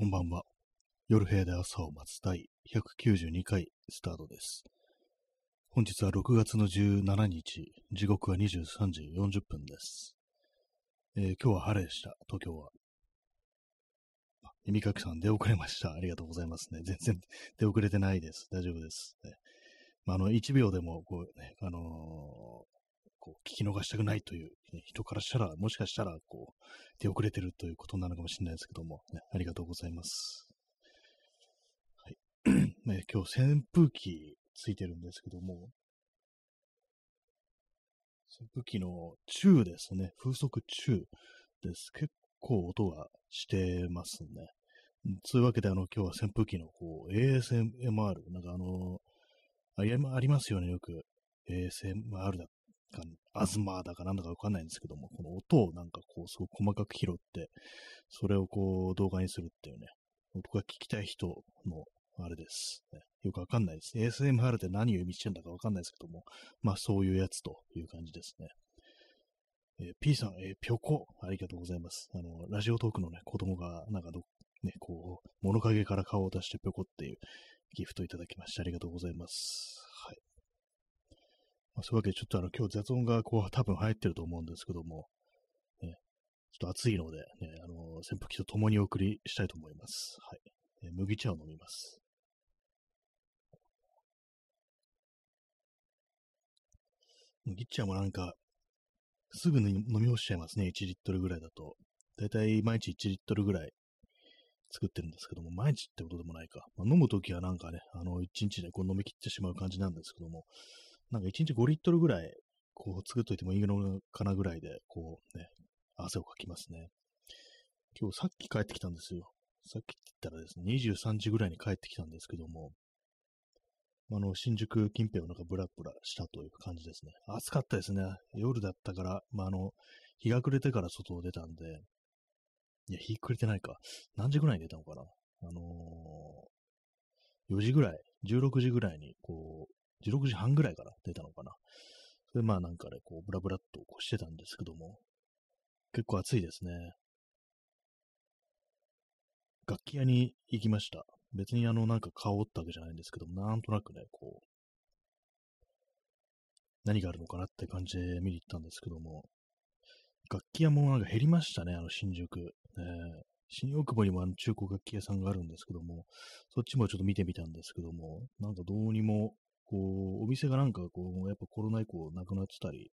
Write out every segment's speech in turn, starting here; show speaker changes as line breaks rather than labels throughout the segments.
こんばんは。夜部屋で朝を待つ第192回スタートです。本日は6月の17日、時刻は23時40分です。えー今日は晴れでした、東京は。耳かきさん出遅れました。ありがとうございますね。全然出遅れてないです。大丈夫です。ねまあ、あの、1秒でも、こうね、あのーこう聞き逃したくないという、ね人からしたら、もしかしたら、こう、出遅れてるということなのかもしれないですけども、ね、ありがとうございます。はい。ね、今日扇風機ついてるんですけども、扇風機の中ですね、風速中です。結構音がしてますね。そういうわけで、あの、今日は扇風機の、こう、ASMR、なんかあの、ありますよね、よく。ASMR だか、アズマーだかなんだかわかんないんですけども、この音をなんかこう、すごく細かく拾って、それをこう、動画にするっていうね、音が聞きたい人の、あれです、ね。よくわかんないです。ASMR って何を意味してんだかわかんないですけども、まあそういうやつという感じですね。えー P さん、えーぴょこ、ありがとうございます。あの、ラジオトークのね、子供が、なんかど、ね、こう、物陰から顔を出してぴょこっていうギフトいただきましてありがとうございます。まあ、そういうわけで、ちょっとあの、今日雑音がこう、多分入ってると思うんですけども、ね、ちょっと暑いので、ね、あの、扇風機と共にお送りしたいと思います。はい。えー麦茶を飲みます。麦茶もなんか、すぐに飲み干しちゃいますね、1リットルぐらいだと。だいたい毎日1リットルぐらい作ってるんですけども、毎日ってことでもないか。まあ、飲むときはなんかね、あの、1日でこう飲み切ってしまう感じなんですけども、なんか1日5リットルぐらい、こう作っといてもいいのかなぐらいで、こうね、汗をかきますね。今日さっき帰ってきたんですよ。さっきって言ったらですね、23時ぐらいに帰ってきたんですけども、あの、新宿近辺をなんかブラブラしたという感じですね。暑かったですね。夜だったから、まあ、あの、日が暮れてから外を出たんで、いや、日暮れてないか。何時ぐらいに出たのかなあのー、4時ぐらい、16時ぐらいに、こう、16時半ぐらいから出たのかな。でまあなんかね、こう、ブラブラっとこうしてたんですけども、結構暑いですね。楽器屋に行きました。別にあの、なんか顔を折ったわけじゃないんですけども、なんとなくね、こう、何があるのかなって感じで見に行ったんですけども、楽器屋もなんか減りましたね、あの新宿。ねえ新大久保にもあの中古楽器屋さんがあるんですけども、そっちもちょっと見てみたんですけども、なんかどうにも、こう、お店がなんかこう、やっぱコロナ以降なくなってたり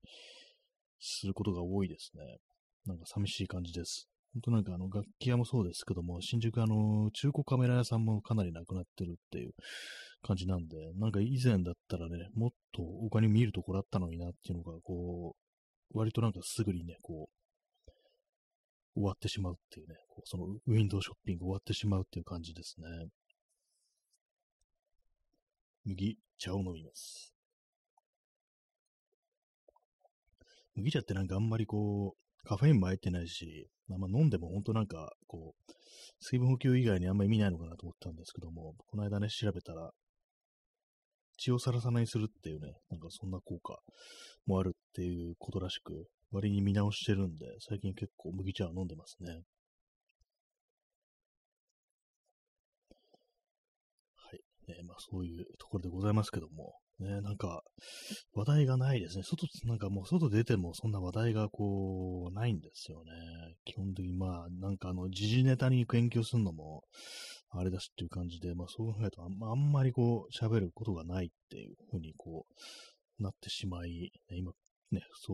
することが多いですね。なんか寂しい感じです。本当なんかあの楽器屋もそうですけども、新宿あの中古カメラ屋さんもかなりなくなってるっていう感じなんで、なんか以前だったらね、もっと他に見るところあったのになっていうのが、こう、割となんかすぐにね、こう、終わってしまうっていうね、こうそのウィンドウショッピング終わってしまうっていう感じですね。麦茶を飲みます。麦茶ってなんかあんまりこう、カフェインも入ってないし、あま飲んでも本当なんか、こう、水分補給以外にあんまり意味ないのかなと思ったんですけども、この間ね、調べたら、血をさらさないするっていうね、なんかそんな効果もあるっていうことらしく、割に見直してるんで、最近結構麦茶を飲んでますね。はい。ね、まあそういうところでございますけども、ね、なんか、話題がないですね。外、なんかもう外出てもそんな話題がこう、ないんですよね。基本的にまあ、なんかあの、時事ネタに勉強するのも、あれだしっていう感じで、まあそう考えるとあんまあんまりこう、喋ることがないっていうふうにこう、なってしまい、ね今、ね、そ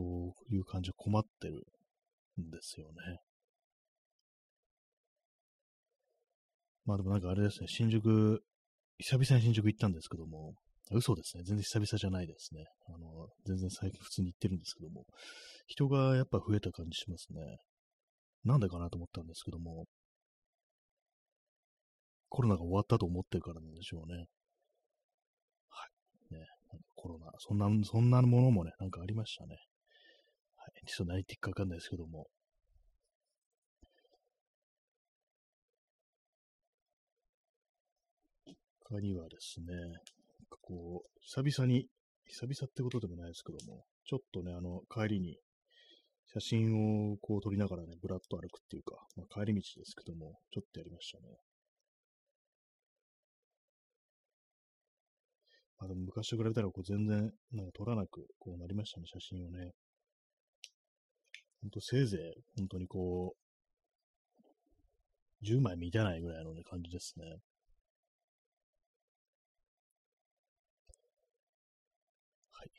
ういう感じで困ってるんですよね。まあでもなんかあれですね、新宿、久々に新宿行ったんですけども、嘘ですね。全然久々じゃないですね。あの、全然最近普通に行ってるんですけども、人がやっぱ増えた感じしますね。なんでかなと思ったんですけども、コロナが終わったと思ってるからなんでしょうね。はい。ね、なんかコロナ、そんな、そんなものもね、なんかありましたね。はい。ちょっと何言っていくかわかんないですけども。他にはですね、こう、久々に、久々ってことでもないですけども、ちょっとね、あの、帰りに、写真をこう撮りながらね、ぶらっと歩くっていうか、まあ、帰り道ですけども、ちょっとやりましたね。まあでも昔と比べたらこう全然なんか撮らなくこうなりましたね、写真をね。ほんとせいぜい、本当にこう、10枚満たないぐらいの、ね、感じですね。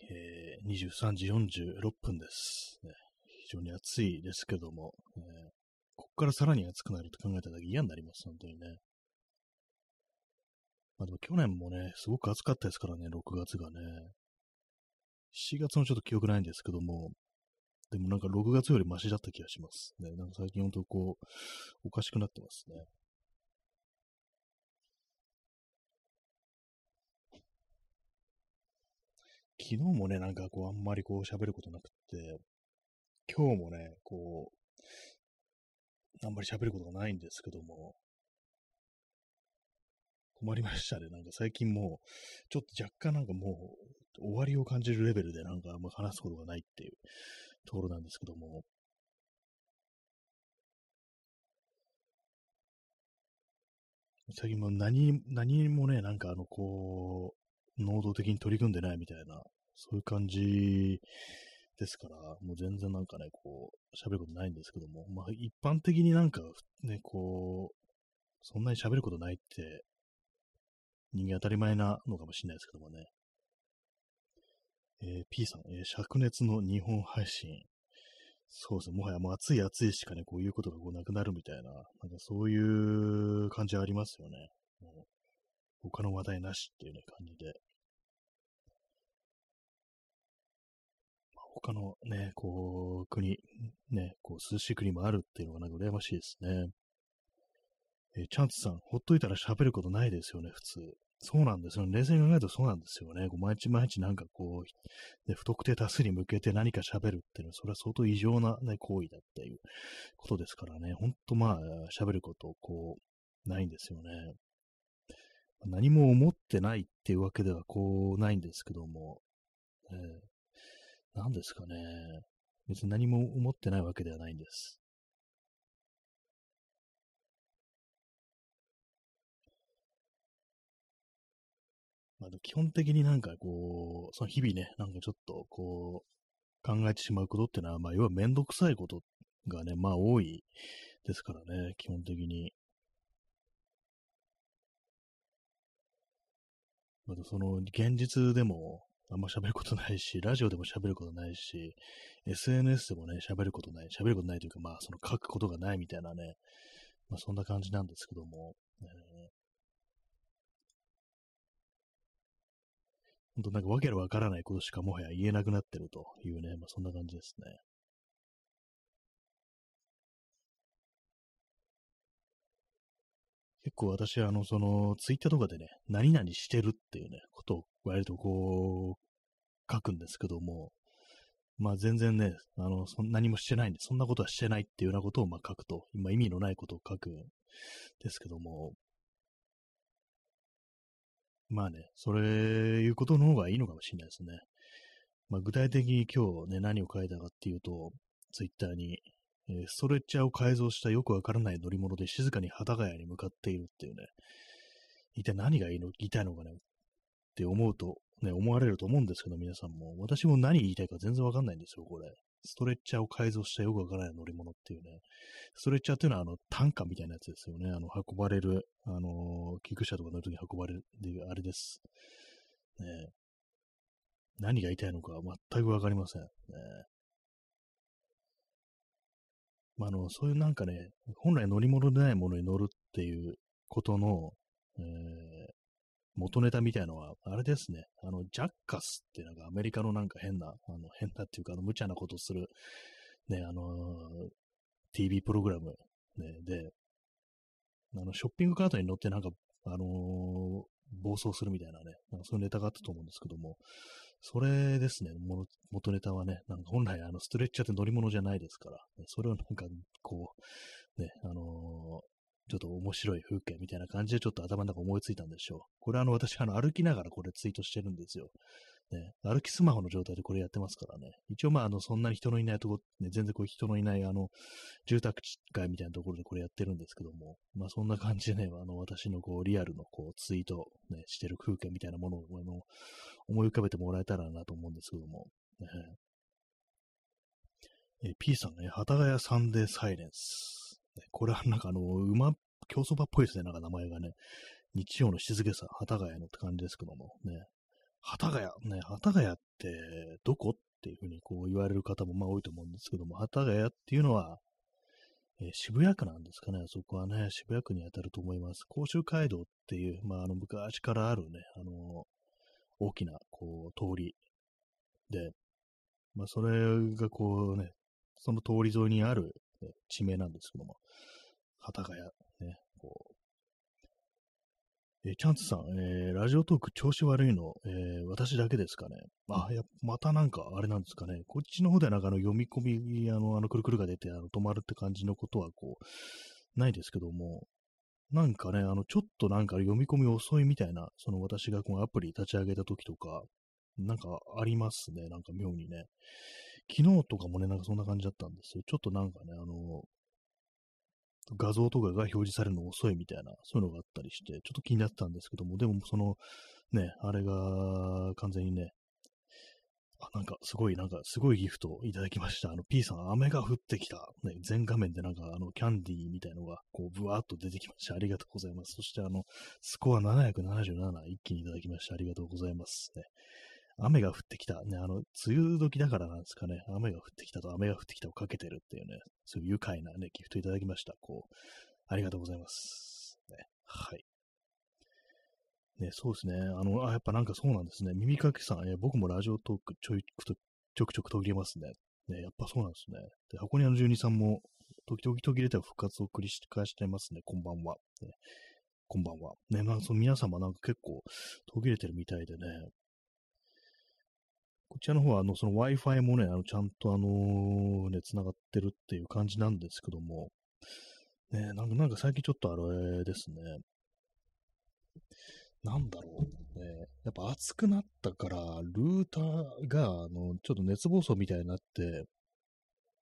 えー、23時46分です、ね。非常に暑いですけども、えー、こっからさらに暑くなると考えただけ嫌になります、本当にね。まあでも去年もね、すごく暑かったですからね、6月がね。7月のちょっと記憶ないんですけども、でもなんか6月よりマシだった気がします。ね、なんか最近ほんとこう、おかしくなってますね。昨日もね、なんかこう、あんまりこう喋ることなくって、今日もね、こう、あんまり喋ることがないんですけども、困りましたね。なんか最近もう、ちょっと若干なんかもう、終わりを感じるレベルでなんかあんま話すことがないっていうところなんですけども、最近も何、何もね、なんかあの、こう、能動的に取り組んでないみたいな、そういう感じですから、もう全然なんかね、こう、喋ることないんですけども、まあ一般的になんかね、こう、そんなに喋ることないって人間当たり前なのかもしれないですけどもね。えー、P さん、えー、灼熱の日本配信。そうですね。もはやもう暑い暑いしかね、こういうことがこうなくなるみたいな、なんかそういう感じありますよね。もう他の話題なしっていうね、感じで。他のね、こう、国、ね、こう、涼しい国もあるっていうのがなんか羨ましいですね。え、チャンツさん、ほっといたら喋ることないですよね、普通。そうなんですよ。冷静に考えるとそうなんですよね。こう毎日毎日なんかこう、ね、不特定多数に向けて何か喋るっていうのは、それは相当異常な、ね、行為だっていうことですからね。ほんとまあ、喋ること、こう、ないんですよね。何も思ってないっていうわけではこう、ないんですけども、えー、何ですかね。別に何も思ってないわけではないんです。まあ、基本的になんかこう、その日々ね、なんかちょっとこう、考えてしまうことってのは、まあ、要はめんどくさいことがね、まあ多いですからね、基本的に。またその現実でもあんま喋ることないし、ラジオでも喋ることないし、SNS でもね、喋ることない、喋ることないというか、まあその書くことがないみたいなね、まあそんな感じなんですけども、えー本当なんかわけのわからないことしかもはや言えなくなってるというね、まあそんな感じですね。結構私はあの、その、ツイッターとかでね、何々してるっていうね、ことを割とこう、書くんですけども、まあ全然ね、あの、そ何もしてないんで、そんなことはしてないっていうようなことをまあ書くと、今意味のないことを書くんですけども、まあね、それいうことの方がいいのかもしれないですね。まあ、具体的に今日ね、何を書いたかっていうと、ツイッターに、えー、ストレッチャーを改造したよくわからない乗り物で静かに幡ヶ谷に向かっているっていうね、一体何がいいの言いたいのかねって思うと、ね、思われると思うんですけど、皆さんも。私も何言いたいか全然わかんないんですよ、これ。ストレッチャーを改造したよくわからない乗り物っていうね。ストレッチャーっていうのは、あの、単価みたいなやつですよね。あの、運ばれる、あのー、救急車とか乗るときに運ばれるっていう、あれです。ね何が言いたいのか全くわかりません。ねまあ、あの、そういうなんかね、本来乗り物でないものに乗るっていうことの、えー、元ネタみたいのは、あれですね。あの、ジャッカスってなんかアメリカのなんか変な、あの、変なっていうか、あの、無茶なことする、ね、あのー、TV プログラム、ね、で、あの、ショッピングカートに乗ってなんか、あのー、暴走するみたいなね、なんかそういうネタがあったと思うんですけども、それですね、元ネタはね、なんか本来あのストレッチャーって乗り物じゃないですから、ね、それをなんかこう、ね、あのー、ちょっと面白い風景みたいな感じでちょっと頭の中思いついたんでしょう。これあの私あの歩きながらこれツイートしてるんですよ。ね、歩きスマホの状態でこれやってますからね。一応まあ、あの、そんなに人のいないとこ、ね、全然こう人のいない、あの、住宅地街みたいなところでこれやってるんですけども、まあそんな感じでね、あの、私のこう、リアルのこう、ツイート、ね、してる風景みたいなものを、あの、思い浮かべてもらえたらなと思うんですけども、ね、え P さんね、幡ヶ谷サンデーサイレンス。これはなんかあの、馬、競走馬っぽいですね、なんか名前がね。日曜の静けさ、幡ヶ谷のって感じですけども、ね。幡ヶ谷、ね、幡ヶ谷ってどこっていうふうにこう言われる方もまあ多いと思うんですけども、幡ヶ谷っていうのは、えー、渋谷区なんですかね、そこはね、渋谷区に当たると思います。甲州街道っていう、まあ、あの昔からあるね、あの大きなこう通りで、まあ、それがこうね、その通り沿いにある、ね、地名なんですけども、幡ヶ谷、ね、こう、えー、チャンツさん、えー、ラジオトーク調子悪いの、えー、私だけですかね。あ、や、またなんか、あれなんですかね。こっちの方ではなんかあの読み込み、あの、あの、くるくるが出て、あの、止まるって感じのことは、こう、ないですけども、なんかね、あの、ちょっとなんか読み込み遅いみたいな、その私がこのアプリ立ち上げた時とか、なんかありますね。なんか妙にね。昨日とかもね、なんかそんな感じだったんですよ。ちょっとなんかね、あの、画像とかが表示されるの遅いみたいな、そういうのがあったりして、ちょっと気になってたんですけども、でもその、ね、あれが完全にね、あ、なんかすごい、なんかすごいギフトをいただきました。あの、P さん、雨が降ってきた。ね、全画面でなんかあの、キャンディーみたいのが、こう、ブワーっと出てきました。ありがとうございます。そしてあの、スコア777一気にいただきました。ありがとうございます。ね。雨が降ってきた。ね、あの、梅雨時だからなんですかね。雨が降ってきたと雨が降ってきたをかけてるっていうね、そういう愉快なね、ギフトいただきました。こう、ありがとうございます。ね、はい。ね、そうですね。あの、あ、やっぱなんかそうなんですね。耳かけさん、え僕もラジオトークちょいくとちょくちょく途切れますね。ね、やっぱそうなんですね。で、箱庭の住人さんも、時々途切れては復活を繰り返してますね。こんばんは。ね、こんばんは。ね、まあ、その皆様なんか結構途切れてるみたいでね、こちらの方は、あの、その Wi-Fi もね、あの、ちゃんとあの、ね、繋がってるっていう感じなんですけども、ね、なんか、なんか最近ちょっとあれですね、なんだろう、ね、やっぱ暑くなったから、ルーターが、あの、ちょっと熱暴走みたいになって、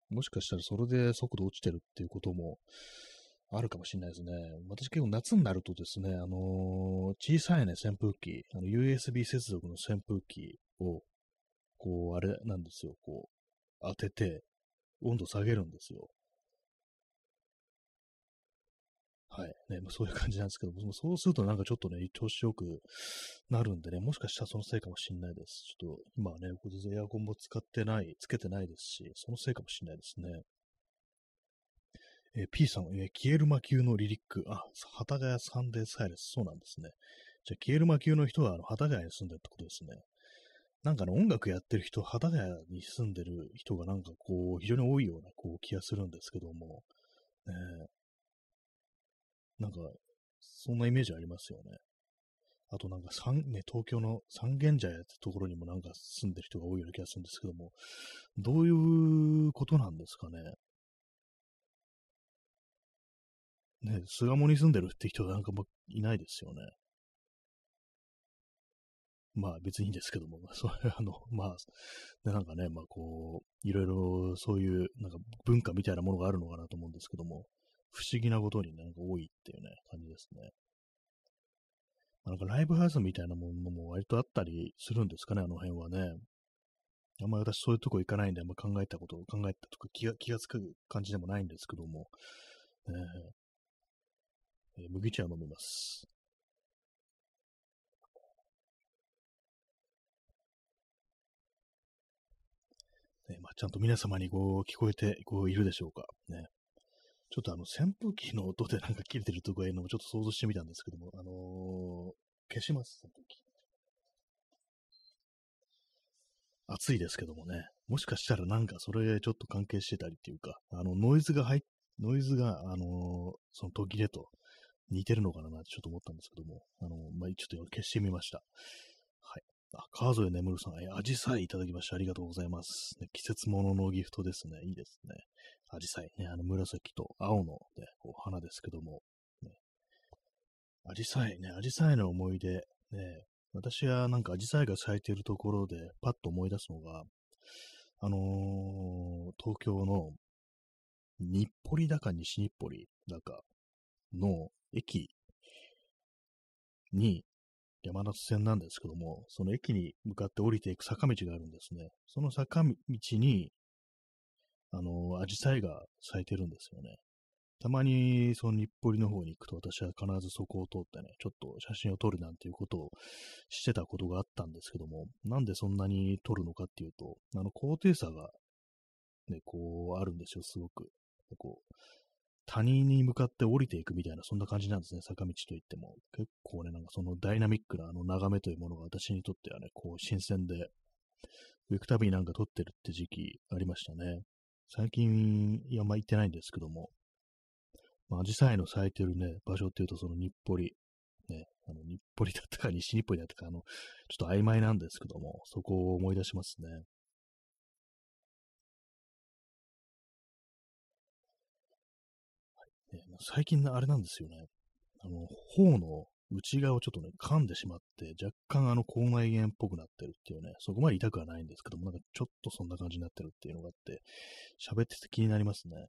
もしかしたらそれで速度落ちてるっていうこともあるかもしれないですね。私結構夏になるとですね、あのー、小さいね、扇風機、あの USB 接続の扇風機をこう、あれなんですよ、こう、当てて、温度下げるんですよ。はい。ね、まあ、そういう感じなんですけども、そうするとなんかちょっとね、調子よくなるんでね、もしかしたらそのせいかもしれないです。ちょっと、今はね、全然エアコンも使ってない、つけてないですし、そのせいかもしれないですね。えー、P さん、えー、消える魔球のリリック。あ、幡ヶ谷サンデーサイレス。そうなんですね。じゃあ、消える魔球の人は、あの、幡ヶ谷に住んでるってことですね。なんかね、音楽やってる人、幡ヶ谷に住んでる人がなんかこう、非常に多いようなこう気がするんですけども、ね、なんか、そんなイメージありますよね。あとなんか三、ね、東京の三軒茶屋ってところにもなんか住んでる人が多いような気がするんですけども、どういうことなんですかね。ね、巣鴨に住んでるって人がなんかもいないですよね。まあ別にいいんですけども、そういう、あの、まあ、でなんかね、まあこう、いろいろそういうなんか文化みたいなものがあるのかなと思うんですけども、不思議なことになんか多いっていうね、感じですね。なんかライブハウスみたいなものも割とあったりするんですかね、あの辺はね。あんまり私そういうとこ行かないんで、あんま考えたことを考えたとか気が気がつく感じでもないんですけども、えー、麦茶を飲みます。ね、まあ、ちゃんと皆様にこう聞こえてこういるでしょうか。ね。ちょっとあの扇風機の音でなんか切れてるとかいうのもちょっと想像してみたんですけども、あのー、消します、扇風機。暑いですけどもね、もしかしたらなんかそれちょっと関係してたりっていうか、あのノイズが入っ、ノイズが、あのー、その途切れと似てるのかなってちょっと思ったんですけども、あのー、まあ、ちょっと消してみました。あ、川添眠さん、え、アジサイいただきましてありがとうございます。ね、季節物のギフトですね。いいですね。アジサイね、あの紫と青の、ね、こう花ですけども、ね、アジサイね、アジサイの思い出、ね、私はなんかアジサイが咲いているところでパッと思い出すのが、あのー、東京の日暮里だか西日暮里だかの駅に山手線なんですけども、その駅に向かって降りていく坂道があるんですね。その坂道に、あの、アジサイが咲いてるんですよね。たまに、その日暮里の方に行くと、私は必ずそこを通ってね、ちょっと写真を撮るなんていうことをしてたことがあったんですけども、なんでそんなに撮るのかっていうと、あの、高低差が、ね、こう、あるんですよ、すごく。こう、谷に向かって降りていくみたいな、そんな感じなんですね、坂道といっても。結構ね、なんかそのダイナミックなあの眺めというものが私にとってはね、こう、新鮮で、行くたびになんか撮ってるって時期ありましたね。最近、いや、ま行ってないんですけども、まあ、アジサイの咲いてるね、場所っていうと、その日暮里、ね、あの日暮里だったか西日暮里だったか、あの、ちょっと曖昧なんですけども、そこを思い出しますね。最近のあれなんですよね。あの、頬の内側をちょっとね、噛んでしまって、若干あの、口内炎っぽくなってるっていうね、そこまで痛くはないんですけども、なんかちょっとそんな感じになってるっていうのがあって、喋ってて気になりますね。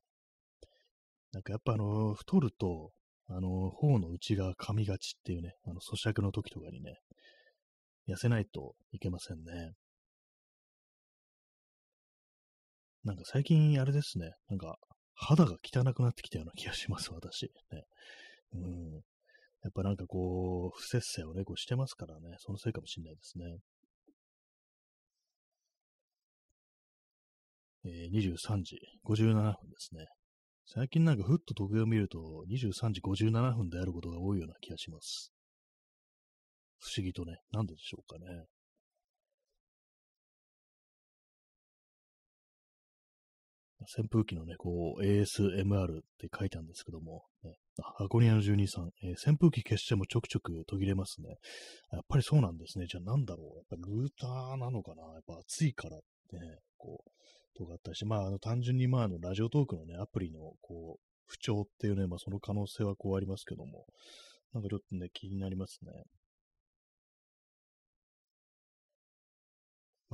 なんかやっぱあの、太ると、あの、頬の内側噛みがちっていうね、あの、咀嚼の時とかにね、痩せないといけませんね。なんか最近あれですね、なんか肌が汚くなってきたような気がします、私。ね。うん。やっぱなんかこう、不節制をね、こうしてますからね、そのせいかもしれないですね。えー、23時57分ですね。最近なんかふっと時計を見ると23時57分であることが多いような気がします。不思議とね、なんででしょうかね。扇風機のね、こう、ASMR って書いたんですけども、ね、あ、箱庭の住人さん、えー、扇風機消してもちょくちょく途切れますね。やっぱりそうなんですね。じゃあなんだろう。やっぱルーターなのかなやっぱ暑いからね、こう、とかあったし、まあ、あの、単純に、まあ、あの、ラジオトークのね、アプリの、こう、不調っていうね、まあ、その可能性はこうありますけども、なんかちょっとね、気になりますね。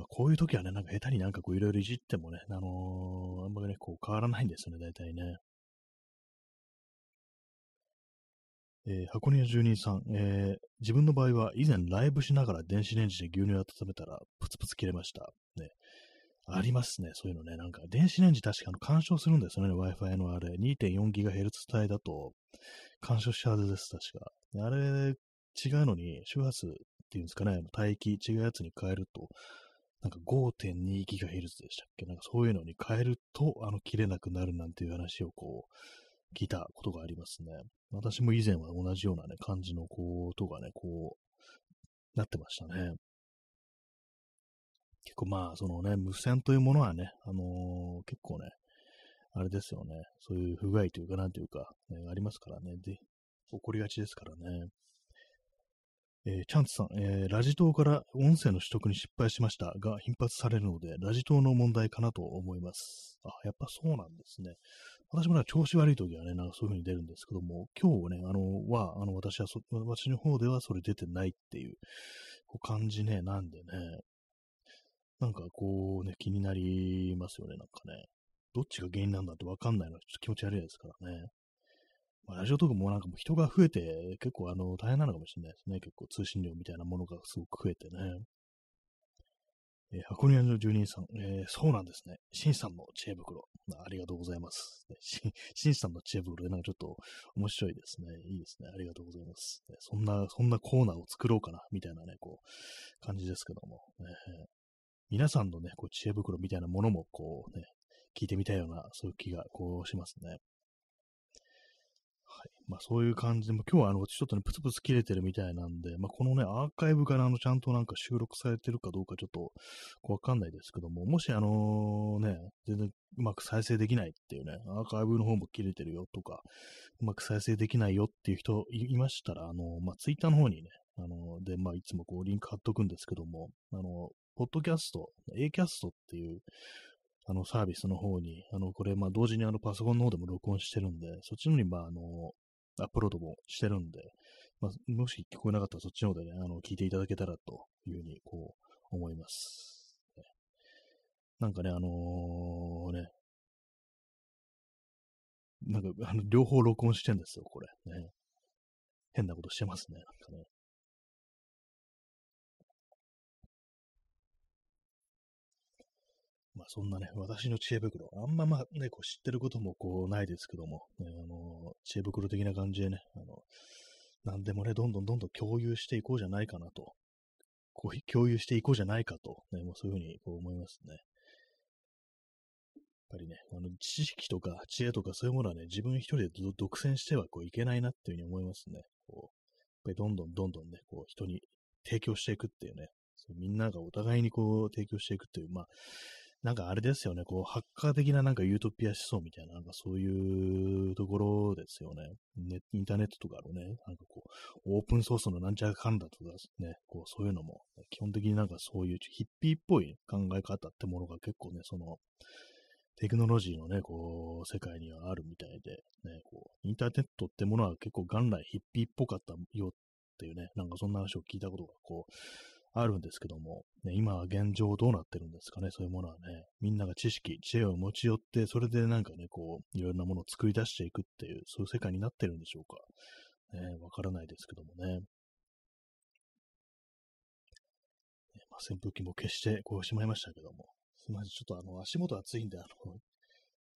まあ、こういう時はね、なんか下手になんかこういろいろいじってもね、あのー、あんまりね、こう変わらないんですよね、大体ね。えー、箱庭住人さん、えー、自分の場合は以前ライブしながら電子レンジで牛乳を温めたらプツプツ切れました。ね、ありますね、そういうのね。なんか、電子レンジ確かの干渉するんですよね、Wi-Fi のあれ。2.4GHz 帯だと、干渉しちゃうはずです、確か。あれ、違うのに、周波数っていうんですかね、帯域違うやつに変えると、なんか 5.2GHz でしたっけ？なんかそういうのに変えると、あの、切れなくなるなんていう話をこう、聞いたことがありますね。私も以前は同じようなね、感じのことがね、こう、なってましたね。結構まあ、そのね、無線というものはね、あのー、結構ね、あれですよね、そういう不具合というか、なんというか、ね、ありますからね、で、起こりがちですからね。えー、チャンツさん、えー、ラジ島から音声の取得に失敗しましたが、頻発されるので、ラジ島の問題かなと思います。あ、やっぱそうなんですね。私もなんか調子悪い時はね、なんかそういう風に出るんですけども、今日ね、あの、は、あの、私はそ、私の方ではそれ出てないっていう、こう感じね、なんでね、なんかこうね、気になりますよね、なんかね。どっちが原因なんだってわかんないのはちょっと気持ち悪いですからね。まあ、ラジオとかもなんかもう人が増えて、結構あの、大変なのかもしれないですね。結構通信量みたいなものがすごく増えてね。えー、箱庭の住人さん、えー、そうなんですね。シンさんの知恵袋。ありがとうございます。シンさんの知恵袋でなんかちょっと面白いですね。いいですね。ありがとうございます。そんな、そんなコーナーを作ろうかな、みたいなね、こう、感じですけども。ね、皆さんのね、こう知恵袋みたいなものも、こうね、聞いてみたいような、そういう気が、こうしますね。はい。まあそういう感じで、も今日はあの、ちょっとね、プツプツ切れてるみたいなんで、まあこのね、アーカイブからあの、ちゃんとなんか収録されてるかどうかちょっと、わかんないですけども、もしあのね、全然うまく再生できないっていうね、アーカイブの方も切れてるよとか、うまく再生できないよっていう人いましたら、あの、まあツイッターの方にね、あの、で、まあいつもこうリンク貼っとくんですけども、あの、ポッドキャスト、A キャストっていう、あの、サービスの方に、あの、これ、ま、同時にあの、パソコンの方でも録音してるんで、そっちのに、まあ、あの、アップロードもしてるんで、まあ、もし聞こえなかったらそっちの方でね、あの、聞いていただけたらというふうに、こう、思います。なんかね、あのー、ね、なんか、あの、両方録音してんですよ、これ。ね。変なことしてますね、なんかね。まあそんなね、私の知恵袋、あんままあね、こう知ってることもこうないですけども、ね、あの、知恵袋的な感じでね、あの、何でもね、どんどんどんどん共有していこうじゃないかなと、こう共有していこうじゃないかと、ね、もうそういうふうにこう思いますね。やっぱりね、あの知識とか知恵とかそういうものはね、自分一人で独占してはこういけないなっていうふうに思いますね。こうやっぱりどんどんどんどんね、こう人に提供していくっていうね、そうみんながお互いにこう提供していくっていう、まあ、なんかあれですよね、こう、ハッカー的ななんかユートピア思想みたいな、なんかそういうところですよね。ねインターネットとかのね、なんかこう、オープンソースのなんちゃらかんだとかね、こう、そういうのも、基本的になんかそういうヒッピーっぽい考え方ってものが結構ね、その、テクノロジーのね、こう、世界にはあるみたいで、ね、こう、インターネットってものは結構元来ヒッピーっぽかったよっていうね、なんかそんな話を聞いたことが、こう、あるんですけども、ね、今現状どうなってるんですかね、そういうものはね。みんなが知識、知恵を持ち寄って、それでなんかね、こう、いろんなものを作り出していくっていう、そういう世界になってるんでしょうか。ね、わからないですけどもね。まあ、扇風機も消してこうしまいましたけども。すみません、ちょっとあの、足元暑いんで、あの、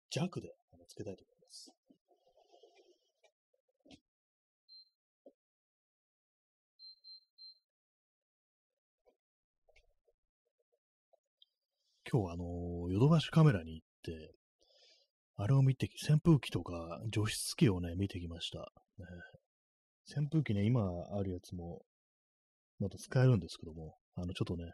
弱であのつけたいと思います。今日あの、ヨドバシカメラに行って、あれを見て、扇風機とか除湿機をね、見てきました。ね、扇風機ね、今あるやつも、また使えるんですけども、あの、ちょっとね、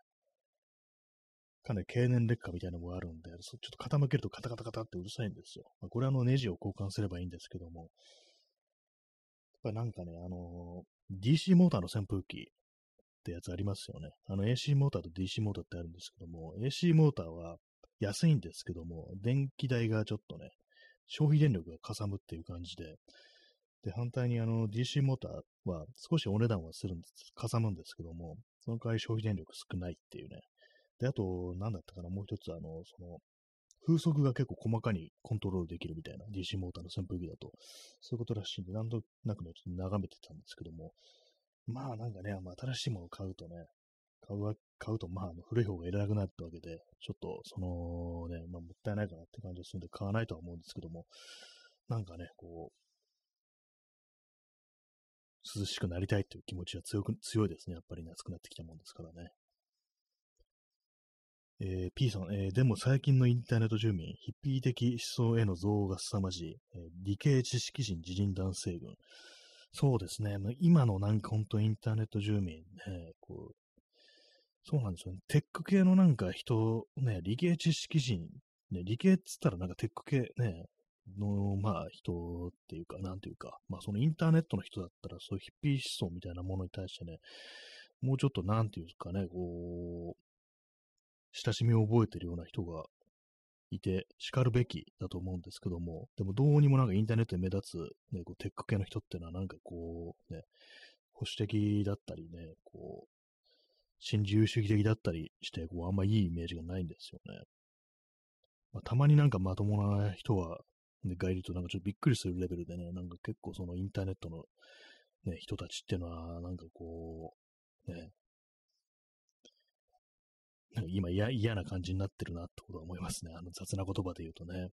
かなり経年劣化みたいなのもあるんで、ちょっと傾けるとカタカタカタってうるさいんですよ。まあ、これあのネジを交換すればいいんですけども、やっぱなんかね、あのー、DC モーターの扇風機ってやつありますよね。あの AC モーターと DC モーターってあるんですけども、AC モーターは安いんですけども、電気代がちょっとね、消費電力がかさむっていう感じで、で、反対にあの DC モーターは少しお値段はするんです、かさむんですけども、その代わり消費電力少ないっていうね。で、あと、なんだったかな、もう一つ、あの、その、風速が結構細かにコントロールできるみたいな DC モーターの扇風機だと、そういうことらしいんで、なんとなくね、ちょっと眺めてたんですけども、まあなんかね、まあ、新しいものを買うとね、買う買うと、まあ、古い方がいらなくなったわけで、ちょっと、そのね、まあ、もったいないかなって感じがするんで、買わないとは思うんですけども、なんかね、こう、涼しくなりたいという気持ちは強く、強いですね。やっぱりね、暑くなってきたもんですからね。えー、P さん、えー、でも最近のインターネット住民、ヒッピー的思想への増が凄まじい、えー、理系知識人自人男性軍、そうですね。今のなんか本当インターネット住民ね、こう、そうなんですよね。テック系のなんか人、ね、理系知識人、ね、理系っつったらなんかテック系ね、の、まあ人っていうか、なんていうか、まあそのインターネットの人だったらそういうヒッピー思想みたいなものに対してね、もうちょっとなんていうかね、こう、親しみを覚えてるような人がいて、叱るべきだと思うんですけども、でもどうにもなんかインターネットで目立つ、ね、こうテック系の人っていうのはなんかこう、ね、保守的だったりね、こう、新自由主義的だったりして、こう、あんまいいイメージがないんですよね。まあ、たまになんかまともな人は、ね、がいるとなんかちょっとびっくりするレベルでね、なんか結構そのインターネットの、ね、人たちっていうのは、なんかこう、ね、今嫌な感じになってるなってことは思いますね。あの雑な言葉で言うとね。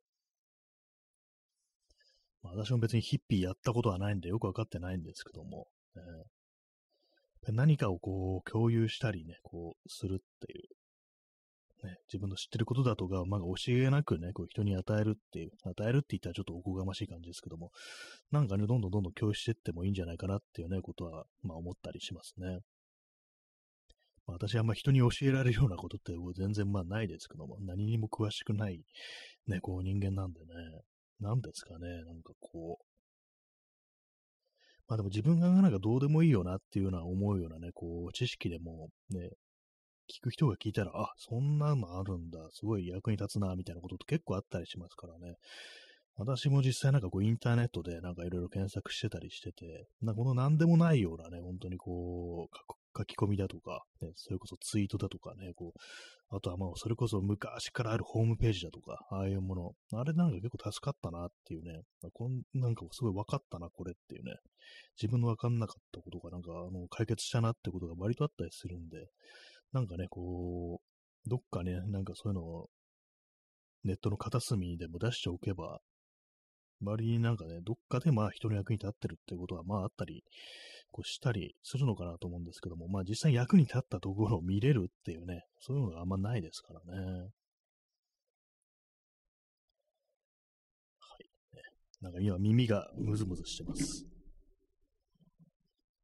まあ、私も別にヒッピーやったことはないんでよくわかってないんですけども、ね、何かをこう共有したりね、こうするっていう、ね、自分の知ってることだとか、まあ、教えなくね、こう人に与えるっていう、与えるって言ったらちょっとおこがましい感じですけども、なんかね、どんどんどんどん共有していってもいいんじゃないかなっていうね、ことは、まあ思ったりしますね。私はあんま人に教えられるようなことって全然まあないですけども、何にも詳しくないね、こう人間なんでね、なんですかね、なんかこう、まあでも自分がなんかどうでもいいよなっていうような思うようなね、こう、知識でもね、聞く人が聞いたら、あ、そんなのあるんだ、すごい役に立つな、みたいなことって結構あったりしますからね。私も実際なんかこうインターネットでなんかいろいろ検索してたりしてて、なんかこの何でもないようなね、本当にこう、書き込みだとか、ね、それこそツイートだとかね、こう、あとはまあそれこそ昔からあるホームページだとか、ああいうもの、あれなんか結構助かったなっていうね、こんなんかすごい分かったな、これっていうね、自分の分かんなかったことがなんかあの解決したなってことが割とあったりするんで、なんかね、こう、どっかね、なんかそういうのをネットの片隅でも出しておけば、周りになんかね、どっかでまあ人の役に立ってるってことはまああったり、こうしたりするのかなと思うんですけども、まあ実際役に立ったところを見れるっていうね、そういうのがあんまないですからね。はい。ね、なんか今耳がムズムズしてます。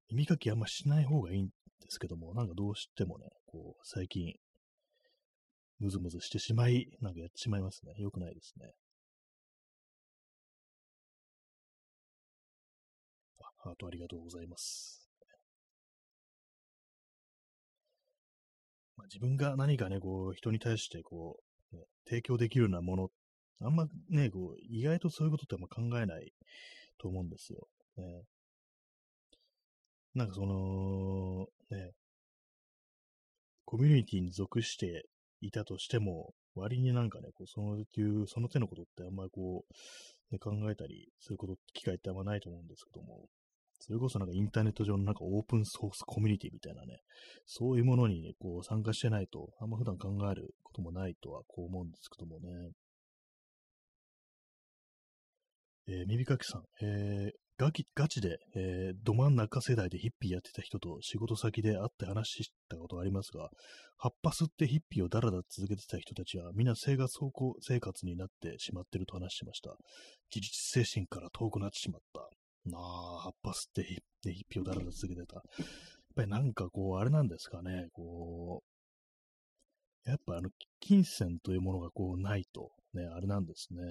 耳かきあんましない方がいいんですけども、なんかどうしてもね、こう最近、ムズムズしてしまい、なんかやってしまいますね。よくないですね。ハートありがとうございます。まあ、自分が何かね、こう、人に対して、こう、ね、提供できるようなもの、あんまね、こう、意外とそういうことってあんま考えないと思うんですよ。ね、なんかその、ね、コミュニティに属していたとしても、割になんかね、こうそのいう、その手のことってあんまりこう、ね、考えたりすること、機会ってあんまないと思うんですけども、それこそなんかインターネット上のなんかオープンソースコミュニティみたいなね、そういうものに、ね、こう参加してないと、あんま普段考えることもないとはこう思うんですけどもね。えー、耳かきさん、えー、ガキガチで、えー、ど真ん中世代でヒッピーやってた人と仕事先で会って話したことありますが、葉っぱ吸ってヒッピーをだらだら続けてた人たちは、みんな生活方向生活になってしまってると話してました。自立精神から遠くなってしまった。なあ、葉っぱ吸って一票だらだら続けてた。やっぱりなんかこう、あれなんですかね、こう、やっぱあの、金銭というものがこう、ないと、ね、あれなんですね。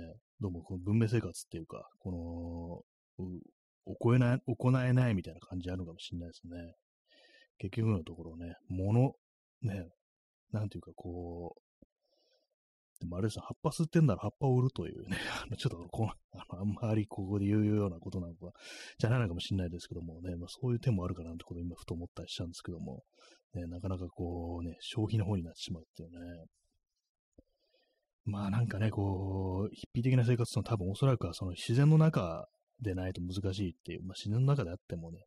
どうもこの文明生活っていうか、この、行えない、行えないみたいな感じあるかもしれないですね。結局のところね、物、ね、なんていうかこう、でもあれですね、葉っぱ吸ってんなら葉っぱを売るというね、あのちょっとこのあのあんまりここで言うようなことなんか、じゃないのかもしれないですけどもね、まあ、そういう手もあるかなってことを今ふと思ったりしたんですけども、ね、なかなかこうね、消費の方になってしまうっていうね。まあなんかね、こう、ヒッピー的な生活の多分おそらくはその自然の中でないと難しいっていう、まあ、自然の中であってもね、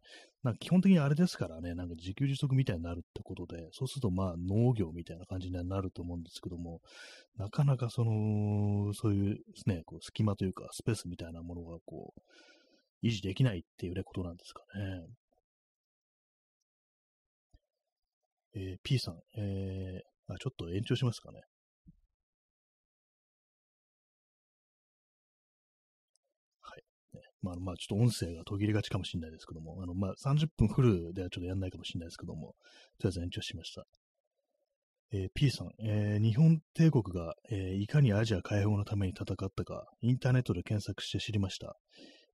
なんか基本的にあれですからね、なんか自給自足みたいになるってことで、そうするとまあ農業みたいな感じになると思うんですけども、なかなかその、そういうですね、こう隙間というかスペースみたいなものがこう、維持できないっていうね、ことなんですかね。えー、P さん、えー、あ、ちょっと延長しますかね。まあ、まあ、ちょっと音声が途切れがちかもしれないですけども、あの、まあ、30分フルではちょっとやんないかもしれないですけども、とりあえず延長しました。えー、P さん、えー、日本帝国が、えー、いかにアジア解放のために戦ったか、インターネットで検索して知りました。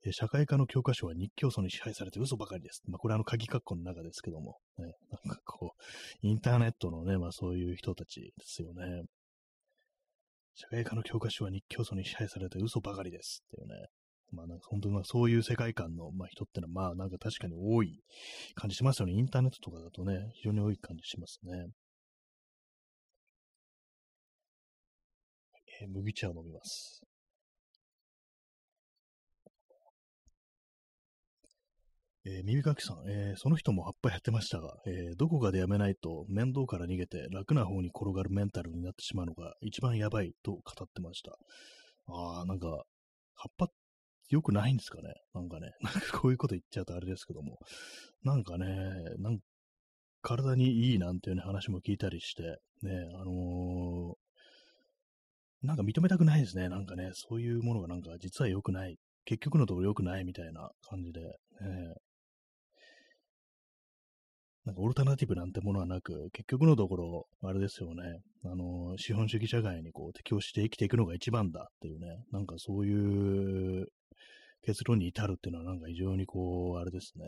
え社会科の教科書は日教祖に支配されて嘘ばかりです。まあ、これはあの、鍵括弧の中ですけども、ね、なんかこう、インターネットのね、まあそういう人たちですよね。社会科の教科書は日教祖に支配されて嘘ばかりですっていうね。まあなんか本当にそういう世界観の、まあ、人ってのはまあなんか確かに多い感じしますよね。インターネットとかだとね、非常に多い感じしますね。えー、麦茶を飲みます。えー、耳かきさん、えー、その人も葉っぱやってましたが、えー、どこかでやめないと面倒から逃げて楽な方に転がるメンタルになってしまうのが一番やばいと語ってました。ああ、なんか、葉っぱ良くないんですかね？なんかね、なんかこういうこと言っちゃうとあれですけども、なんかね、なん体にいいなんていうね話も聞いたりして、ね、あのー、なんか認めたくないですね。なんかね、そういうものがなんか実は良くない。結局のところ良くないみたいな感じで、ね、なんかオルタナティブなんてものはなく、結局のところ、あれですよね、あの、資本主義社会にこう適応して生きていくのが一番だっていうね、なんかそういう結論に至るっていうのはなんか非常にこう、あれですね。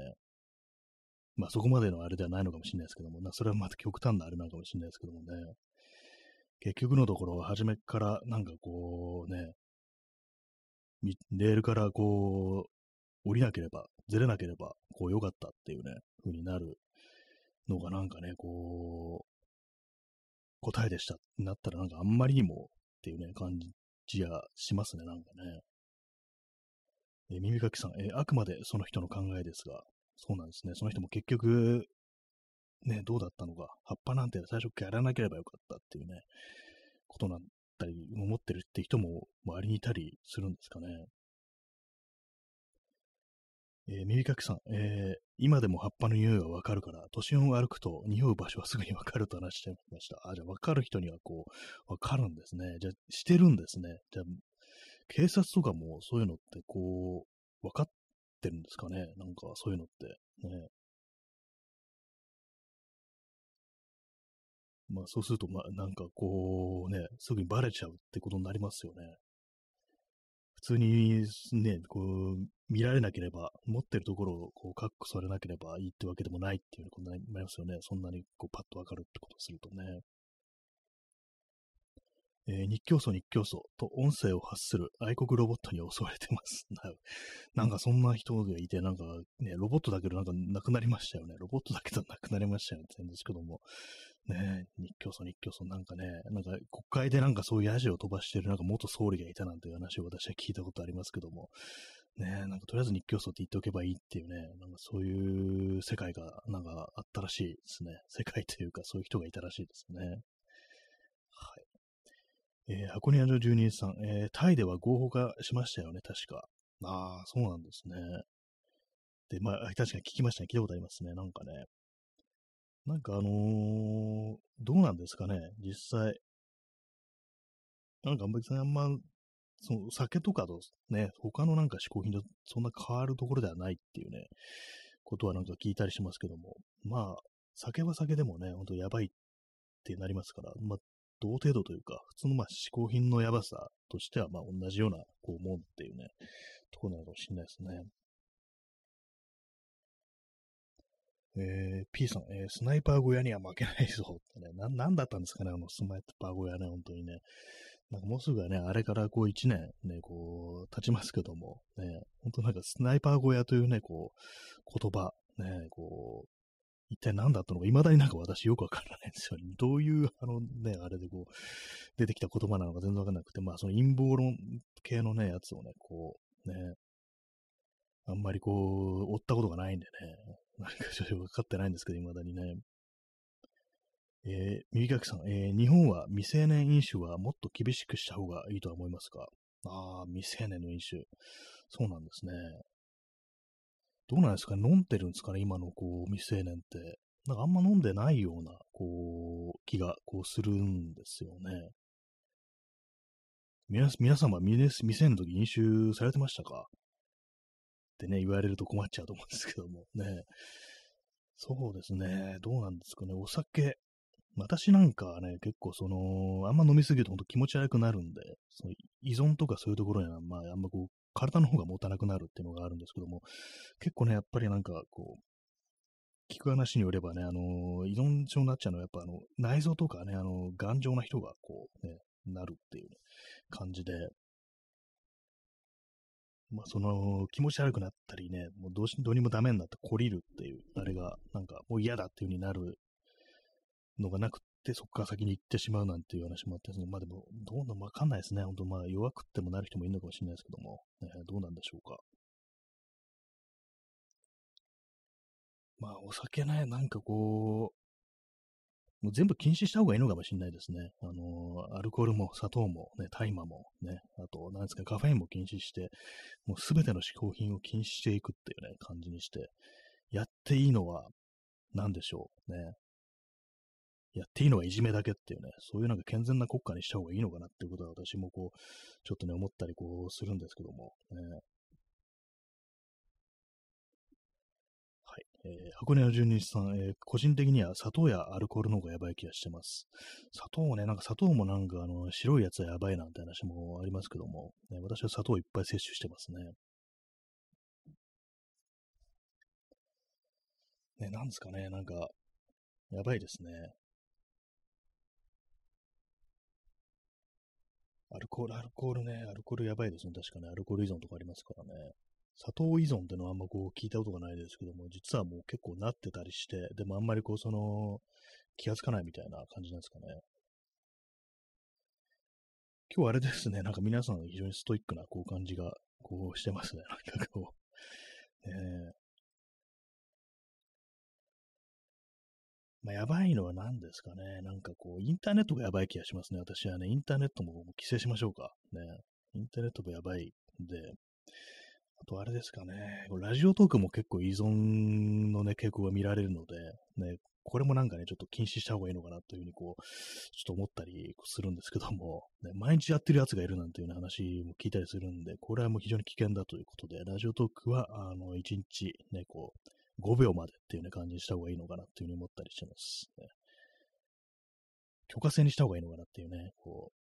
まあそこまでのあれではないのかもしれないですけども、それはまた極端なあれなのかもしれないですけどもね。結局のところ、初めからなんかこうね、レールからこう、降りなければ、ずれなければ、こう良かったっていうね、風になるのがなんかね、こう、答えでしたなったらなんかあんまりにもっていうね、感じがしますね、なんかね。え耳かきさん、えあくまでその人の考えですが、そうなんですね。その人も結局、ね、どうだったのか、葉っぱなんて最初からやらなければよかったっていうね、ことなんだり、思ってるって人も周りにいたりするんですかね。えー、耳かきさん、えー、今でも葉っぱの匂いがわかるから、都心を歩くと匂う場所はすぐにわかると話してました。あ、じゃあわかる人にはこう、わかるんですね。じゃあ、してるんですね。じゃあ、警察とかもそういうのってこう、わかってるんですかね？なんかそういうのって。ね。まあそうすると、まあなんかこうね、すぐにバレちゃうってことになりますよね。普通にね、こう、見られなければ、持ってるところをこう、確保されなければいいってわけでもないっていうことになりますよね。そんなにこう、パッとわかるってことをするとね。えー、日教祖日教祖と音声を発する愛国ロボットに襲われてます。なんかそんな人がいて、なんかね、ロボットだけどなんかなくなりましたよね。ロボットだけどなくなりましたよね。って言うんですけども。ね日教祖日教祖なんかね、なんか国会でなんかそういうヤジを飛ばしてるなんか元総理がいたなんていう話を私は聞いたことありますけども。ねなんかとりあえず日教祖って言っておけばいいっていうね、なんかそういう世界がなんかあったらしいですね。世界というかそういう人がいたらしいですね。えー、箱庭の住人さん、えー、タイでは合法化しましたよね、確か。ああ、そうなんですね。で、まあ、確かに聞きましたね。聞いたことありますね。なんかね。なんかあのー、どうなんですかね、実際。なんか別にあんま、その酒とかとね、他のなんか嗜好品とそんな変わるところではないっていうね、ことはなんか聞いたりしますけども、まあ、酒は酒でもね、ほんとやばいってなりますから、まあ、同程度というか、普通のまあ嗜好品のやばさとしてはまあ同じようなこうもんっていうね、ところなのかもしれないですね。えー、P さん、えー、スナイパー小屋には負けないぞってね、な、なんだったんですかね、あのスナイパー小屋ね、本当にね。なんかもうすぐはね、あれからこう1年ね、こう、経ちますけども、ね、本当なんかスナイパー小屋というね、こう、言葉、ね、こう、一体何だったのか、未だになんか私よくわからないんですよ、どういう、あのね、あれでこう、出てきた言葉なのか全然わかんなくて、まあその陰謀論系のね、やつをね、こう、ね、あんまりこう、追ったことがないんでね、なんかちょっと分かってないんですけど、未だにね。えー、右垣さん、えー、日本は未成年飲酒はもっと厳しくした方がいいとは思いますか？ああ、未成年の飲酒。そうなんですね。どうなんですか？飲んでるんですかね？今のこう未成年って。なんかあんま飲んでないような、こう、気がこうするんですよね。皆皆様未成年の時飲酒されてましたか？ってね、言われると困っちゃうと思うんですけどもね。そうですね。どうなんですかね？お酒。私なんかはね、結構その、あんま飲みすぎると本当気持ち悪くなるんで、その依存とかそういうところには、まあ、あんまこう、体の方が持たなくなるっていうのがあるんですけども、結構ね、やっぱりなんかこう、聞く話によればね、あの、依存症になっちゃうのは、やっぱあの、内臓とかね、あの、頑丈な人がこう、ね、なるっていう、ね、感じで、まあ、その、気持ち悪くなったりね、もうどうし、どうにもダメになって懲りるっていう、あれが、なんか、もう嫌だっていう風になるのがなくて、そこから先に行ってしまうなんていう話もあって、そのまあでも、どうなのわかんないですね。本当まあ弱くってもなる人もいるのかもしれないですけども、ね、どうなんでしょうか。まあお酒ね、なんかこう、もう全部禁止した方がいいのかもしれないですね。あのー、アルコールも砂糖もね、大麻もね、あと、なんですか、カフェインも禁止して、もうすべての嗜好品を禁止していくっていうね、感じにして、やっていいのは何でしょうね。やっていいのはいじめだけっていうね、そういうなんか健全な国家にした方がいいのかなっていうことは私もこう、ちょっとね、思ったりこうするんですけども、ね。はい。えー、箱根の住人さん、えー、個人的には砂糖やアルコールの方がやばい気がしてます。砂糖ね、なんか砂糖もなんかあの、白いやつはやばいなんて話もありますけども、ね、私は砂糖いっぱい摂取してますね。ね、なんですかね、なんか、やばいですね。アルコール、アルコールね、アルコールやばいですね。確かね、アルコール依存とかありますからね。砂糖依存ってのはあんまこう聞いたことがないですけども、実はもう結構なってたりして、でもあんまりこうその、気がつかないみたいな感じなんですかね。今日あれですね、なんか皆さん非常にストイックなこう感じがこうしてますね。なんかこう、ねまあ、やばいのは何ですかね。なんかこう、インターネットがやばい気がしますね。私はね、インターネットも規制しましょうか。ね。インターネットもやばいんで、あとあれですかね。ラジオトークも結構依存のね、傾向が見られるので、ね、これもなんかね、ちょっと禁止した方がいいのかなというふうにこう、ちょっと思ったりするんですけども、ね、毎日やってるやつがいるなんていう、ね、話も聞いたりするんで、これはもう非常に危険だということで、ラジオトークは、あの、1日ね、こう、5秒までっていうね、感じにした方がいいのかなっていうふうに思ったりしてます、ね。許可制にした方がいいのかなっていうね、こう、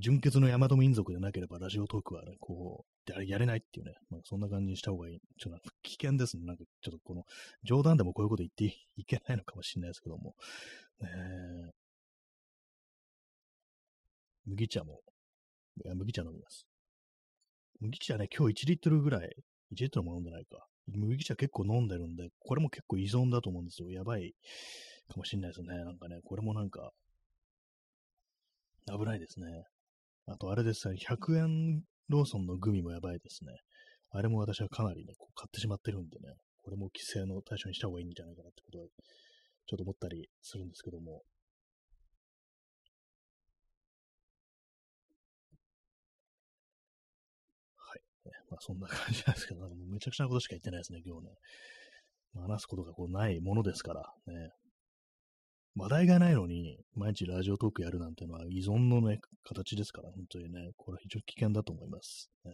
純血の大和民族でなければラジオトークはね、こう、やれないっていうね、まあ、そんな感じにした方がいい。ちょっと危険ですね。なんかちょっとこの、冗談でもこういうこと言っていけないのかもしれないですけども。ね、麦茶も、いや、麦茶飲みます。麦茶ね、今日1リットルぐらい1リットルも飲んでないか。麦茶結構飲んでるんで、これも結構依存だと思うんですよ。やばいかもしんないですね。なんかね、これもなんか、危ないですね。あとあれですね、100円ローソンのグミもやばいですね。あれも私はかなりね、こう買ってしまってるんでね、これも規制の対象にした方がいいんじゃないかなってことは、ちょっと思ったりするんですけども。まあそんな感じなんですけど、なんかもうめちゃくちゃなことしか言ってないですね、今日ね。まあ、話すことがこうないものですから、ね。話題がないのに、毎日ラジオトークやるなんてのは依存のね、形ですから、本当にね、これは非常に危険だと思います。ね、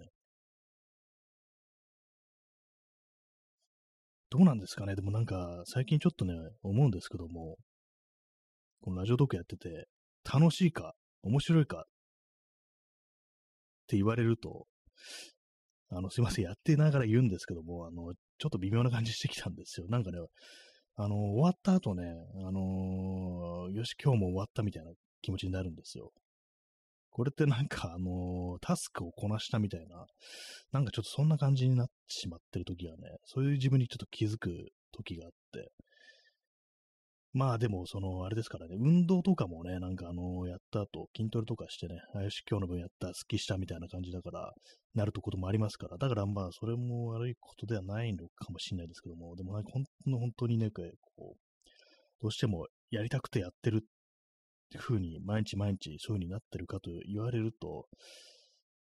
どうなんですかねでもなんか、最近ちょっとね、思うんですけども、このラジオトークやってて、楽しいか、面白いかって言われると、あの、すいません、やってながら言うんですけども、あの、ちょっと微妙な感じしてきたんですよ。なんかね、あの、終わった後ね、あのー、よし、今日も終わったみたいな気持ちになるんですよ。これってなんか、あのー、タスクをこなしたみたいな、なんかちょっとそんな感じになってしまってる時はね、そういう自分にちょっと気づく時があって、まあでも、その、あれですからね、運動とかもね、なんかあの、やった後、筋トレとかしてね、あよし、今日の分やった、すっきしたみたいな感じだから、なるとこともありますから、だからまあ、それも悪いことではないのかもしれないですけども、でもなんか本当にね、こう、どうしてもやりたくてやってるって風に、毎日毎日そういう風になってるかと言われると、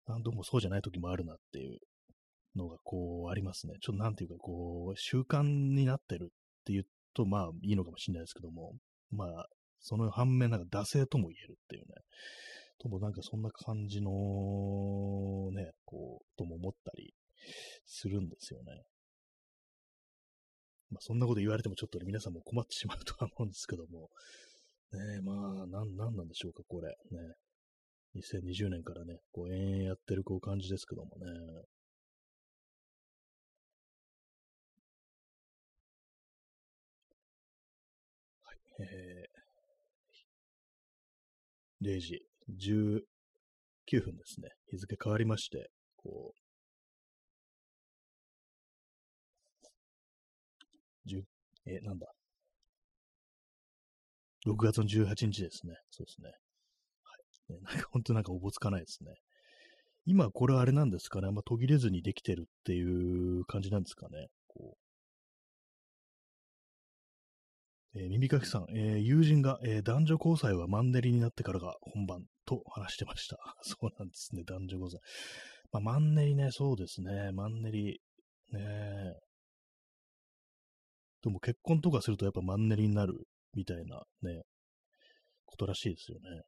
どうもそうじゃない時もあるなっていうのがこうありますね。ちょっとなんていうかこう、習慣になってるって言っと、まあいいのかもしれないですけども、まあ、その反面、なんか惰性とも言えるっていうね、ともなんかそんな感じのね、こう、とも思ったりするんですよね。まあそんなこと言われてもちょっと、ね、皆さんも困ってしまうとは思うんですけども、ねえまあ、なん、なんなんでしょうか、これ。ね。2020年からね、こう、延々やってるこう感じですけどもね。0時19分ですね。日付変わりまして、こう、10え、なんだ。6月の18日ですね。そうですね。はい。ね、なんか本当なんかおぼつかないですね。今これあれなんですかね。あんま途切れずにできてるっていう感じなんですかね。こえー、耳かきさん、えー、友人が、えー、男女交際はマンネリになってからが本番と話してました。そうなんですね、男女交際。まあ、マンネリね、そうですね、マンネリ。ねでも結婚とかするとやっぱマンネリになるみたいなね、ことらしいですよね。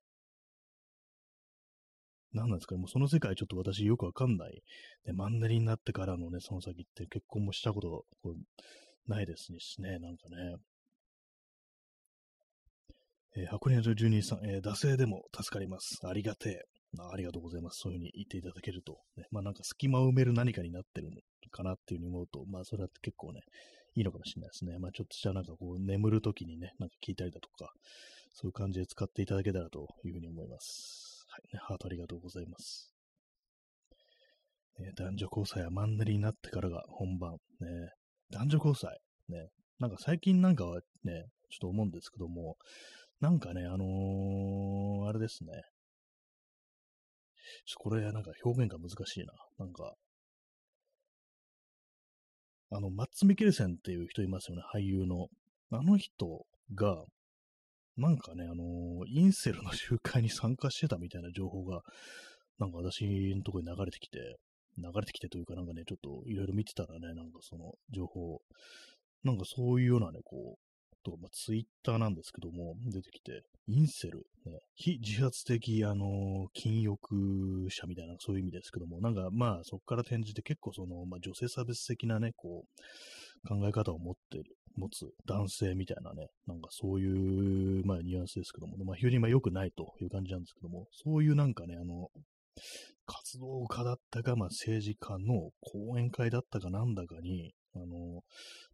何なんですかね、もうその世界ちょっと私よくわかんない。ね、マンネリになってからのね、その先って結婚もしたことないですしね、なんかね。えー、箱根の住人さん、えー、惰性でも助かります。ありがてえ。ありがとうございます。そういうふうに言っていただけると。ね、まあなんか隙間を埋める何かになってるのかなっていうふうに思うと、まあそれは結構ね、いいのかもしれないですね。まあちょっとしたなんかこう眠るときにね、なんか聞いたりだとかそういう感じで使っていただけたらというふうに思います。はい、ね、ハートありがとうございます。ね、男女交際はマンネリになってからが本番。ね、男女交際。ね、なんか最近なんかはね、ちょっと思うんですけども、なんかね、あのー、あれですね。これなんか表現が難しいな。なんか、あの、マッツ・ミケルセンっていう人いますよね、俳優の。あの人が、なんかね、あのー、インセルの集会に参加してたみたいな情報が、なんか私のところに流れてきて、流れてきてというかなんかね、ちょっといろいろ見てたらね、なんかその情報、なんかそういうようなね、こう、と、まあ、ツイッターなんですけども、出てきて、インセル、ね、非自発的、あの、禁欲者みたいな、そういう意味ですけども、なんか、まあ、そこから転じて結構その、まあ、女性差別的なね、こう、考え方を持ってる、持つ男性みたいなね、なんかそういう、まあ、ニュアンスですけども、まあ、非常にま良くないという感じなんですけども、そういうなんかね、あの、活動家だったか、まあ、政治家の講演会だったかなんだかに、あの、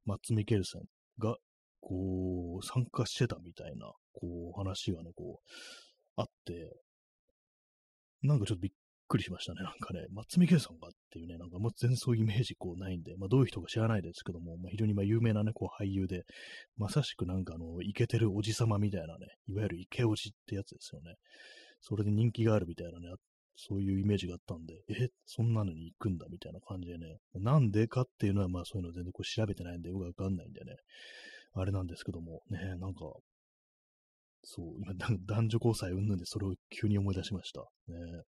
マッツ・ミケルセンがこう、参加してたみたいな、こう、話がね、こう、あって、なんかちょっとびっくりしましたね。なんかね、松見圭さんがっていうね、なんかもう全然そういうイメージこうないんで、まあどういう人か知らないですけども、まあ非常にまあ有名なね、こう俳優で、まさしくなんかあの、イケてるおじさまみたいなね、いわゆるイケおじってやつですよね。それで人気があるみたいなね、そういうイメージがあったんで、え、そんなのに行くんだみたいな感じでね、なんでかっていうのはまあそういうの全然こう調べてないんでよくわかんないんでね、あれなんですけども、ね、なんか、そう、今、男女交際云々でそれを急に思い出しました。ね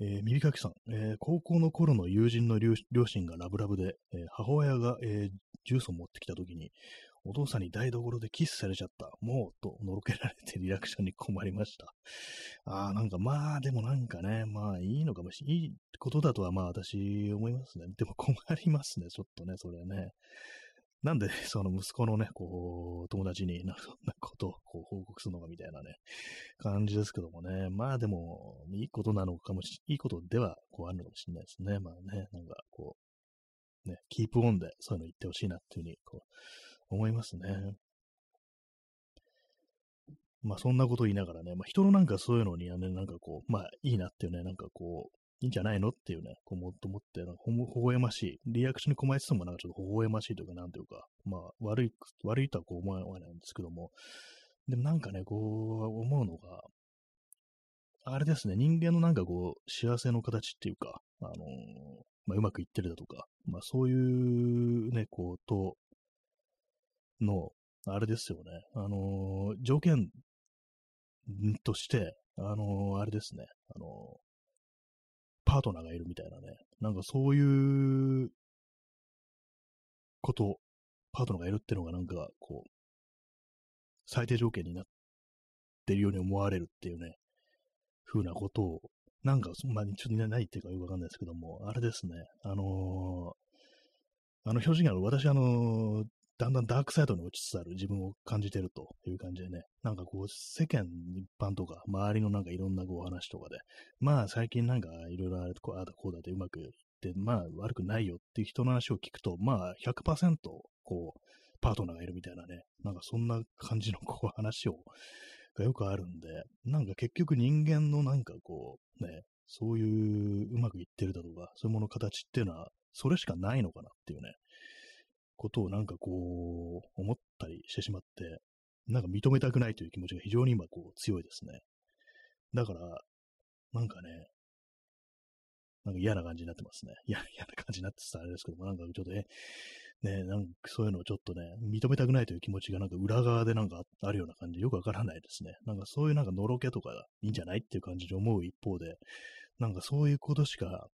えー、耳かきさん、えー、高校の頃の友人の両親がラブラブで、えー、母親が、えジュースを持ってきた時に、お父さんに台所でキスされちゃった。もう、と、のろけられてリアクションに困りました。ああ、なんか、まあ、でもなんかね、まあ、いいのかもしれない。いいことだとは、まあ、私、思いますね。でも困りますね、ちょっとね、それね。なんで、その息子のね、こう、友達にな、そんなことをこう報告するのかみたいなね、感じですけどもね。まあでも、いいことなのかもし、いいことでは、こう、あるのかもしれないですね。まあね、なんか、こう、ね、キープオンでそういうの言ってほしいなっていうふうに、こう、思いますね。まあそんなこと言いながらね、まあ人のなんかそういうのにはね、なんかこう、まあいいなっていうね、なんかこう、いいんじゃないの？っていうね、こうもっと思って、なんかほほほ笑ましい。リアクションに困りつつもなんかちょっと微笑ましいというか、なんというか、まあ悪い、悪いとはこう思わないんですけども、でもなんかね、こう思うのが、あれですね、人間のなんかこう、幸せの形っていうか、あのー、まあ、うまくいってるだとか、まあそういうね、こう、と、の、あれですよね、あのー、条件として、あのー、あれですね、あのパートナーがいるみたいなね、なんかそういうこと、パートナーがいるっていうのがなんかこう、最低条件になってるように思われるっていうね、風なことを、なんか、まあ、ちょっとないっていうかよくわかんないですけども、あれですね、あのー、あの表示が私、あのー、だんだんダークサイドに落ちつつある自分を感じてるという感じでね、なんかこう、世間一般とか、周りのなんかいろんなこう話とかで、まあ最近なんかいろいろあれこう、あだこうだってうまくいって、まあ悪くないよっていう人の話を聞くと、まあ100%こう、パートナーがいるみたいなね、なんかそんな感じのこう話を、がよくあるんで、なんか結局人間のなんかこう、ね、そういううまくいってるだとか、そういうもの形っていうのは、それしかないのかなっていうね、ことをなんかこう、思ったりしてしまって、なんか認めたくないという気持ちが非常に今こう強いですね。だから、なんかね、なんか嫌な感じになってますね。嫌な感じになってたらあれですけども、なんかちょっとね、ね、なんかそういうのをちょっとね、認めたくないという気持ちがなんか裏側でなんかあるような感じでよくわからないですね。なんかそういうなんかのろけとかいいんじゃないっていう感じで思う一方で、なんかそういうことしか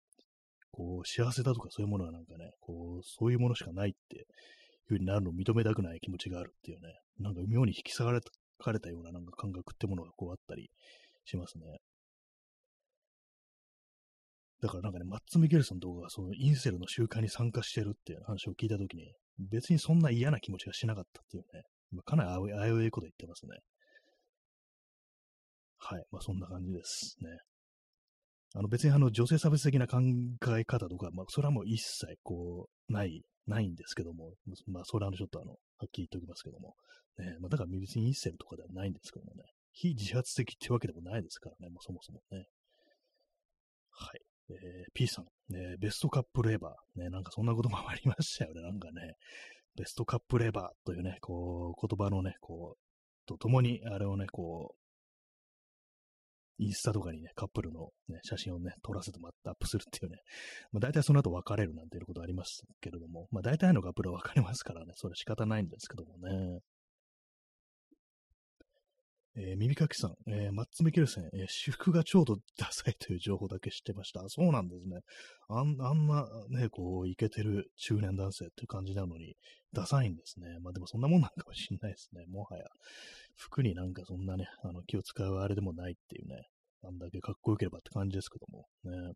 こう、幸せだとかそういうものはなんかね、こう、そういうものしかないっていう風になるのを認めたくない気持ちがあるっていうね、なんか妙に引き下がれかれたようななんか感覚ってものがこうあったりしますね。だからなんかね、マッツ・ミケルソンとかがそのインセルの集会に参加してるっていう話を聞いたときに、別にそんな嫌な気持ちがしなかったっていうね、まかなりあやういこと言ってますね。はい。まあそんな感じですね。あの別にあの女性差別的な考え方とか、まあそれはもう一切こうないないんですけども、まあ、それはちょっとあの、はっきり言っておきますけども、ね、まあ、だから別にインセルとかではないんですけどもね、非自発的ってわけでもないですからね、もうそもそもね。はい。えー、P さん、ね、ベストカップレバー、ね、なんかそんなこともありましたよね、なんかね、ベストカップレバーというね、こう、言葉のね、こう、とともに、あれをね、こう、インスタとかにね、カップルの、ね、写真をね、撮らせてもらってアップするっていうね、まあ、大体その後別れるなんていうことありますけれども、まあ大体のカップルは別れますからね、それ仕方ないんですけどもね。えー、耳かきさん、えー、マッツ・ミケルセン、えー、私服がちょうどダサいという情報だけ知ってました。そうなんですね。あんあんなね、こう、イケてる中年男性っていう感じなのに、ダサいんですね。まあでもそんなもんなんかもしんないですね。もはや。服になんかそんなね、あの気を使うあれでもないっていうね、あんだけかっこよければって感じですけども、ね。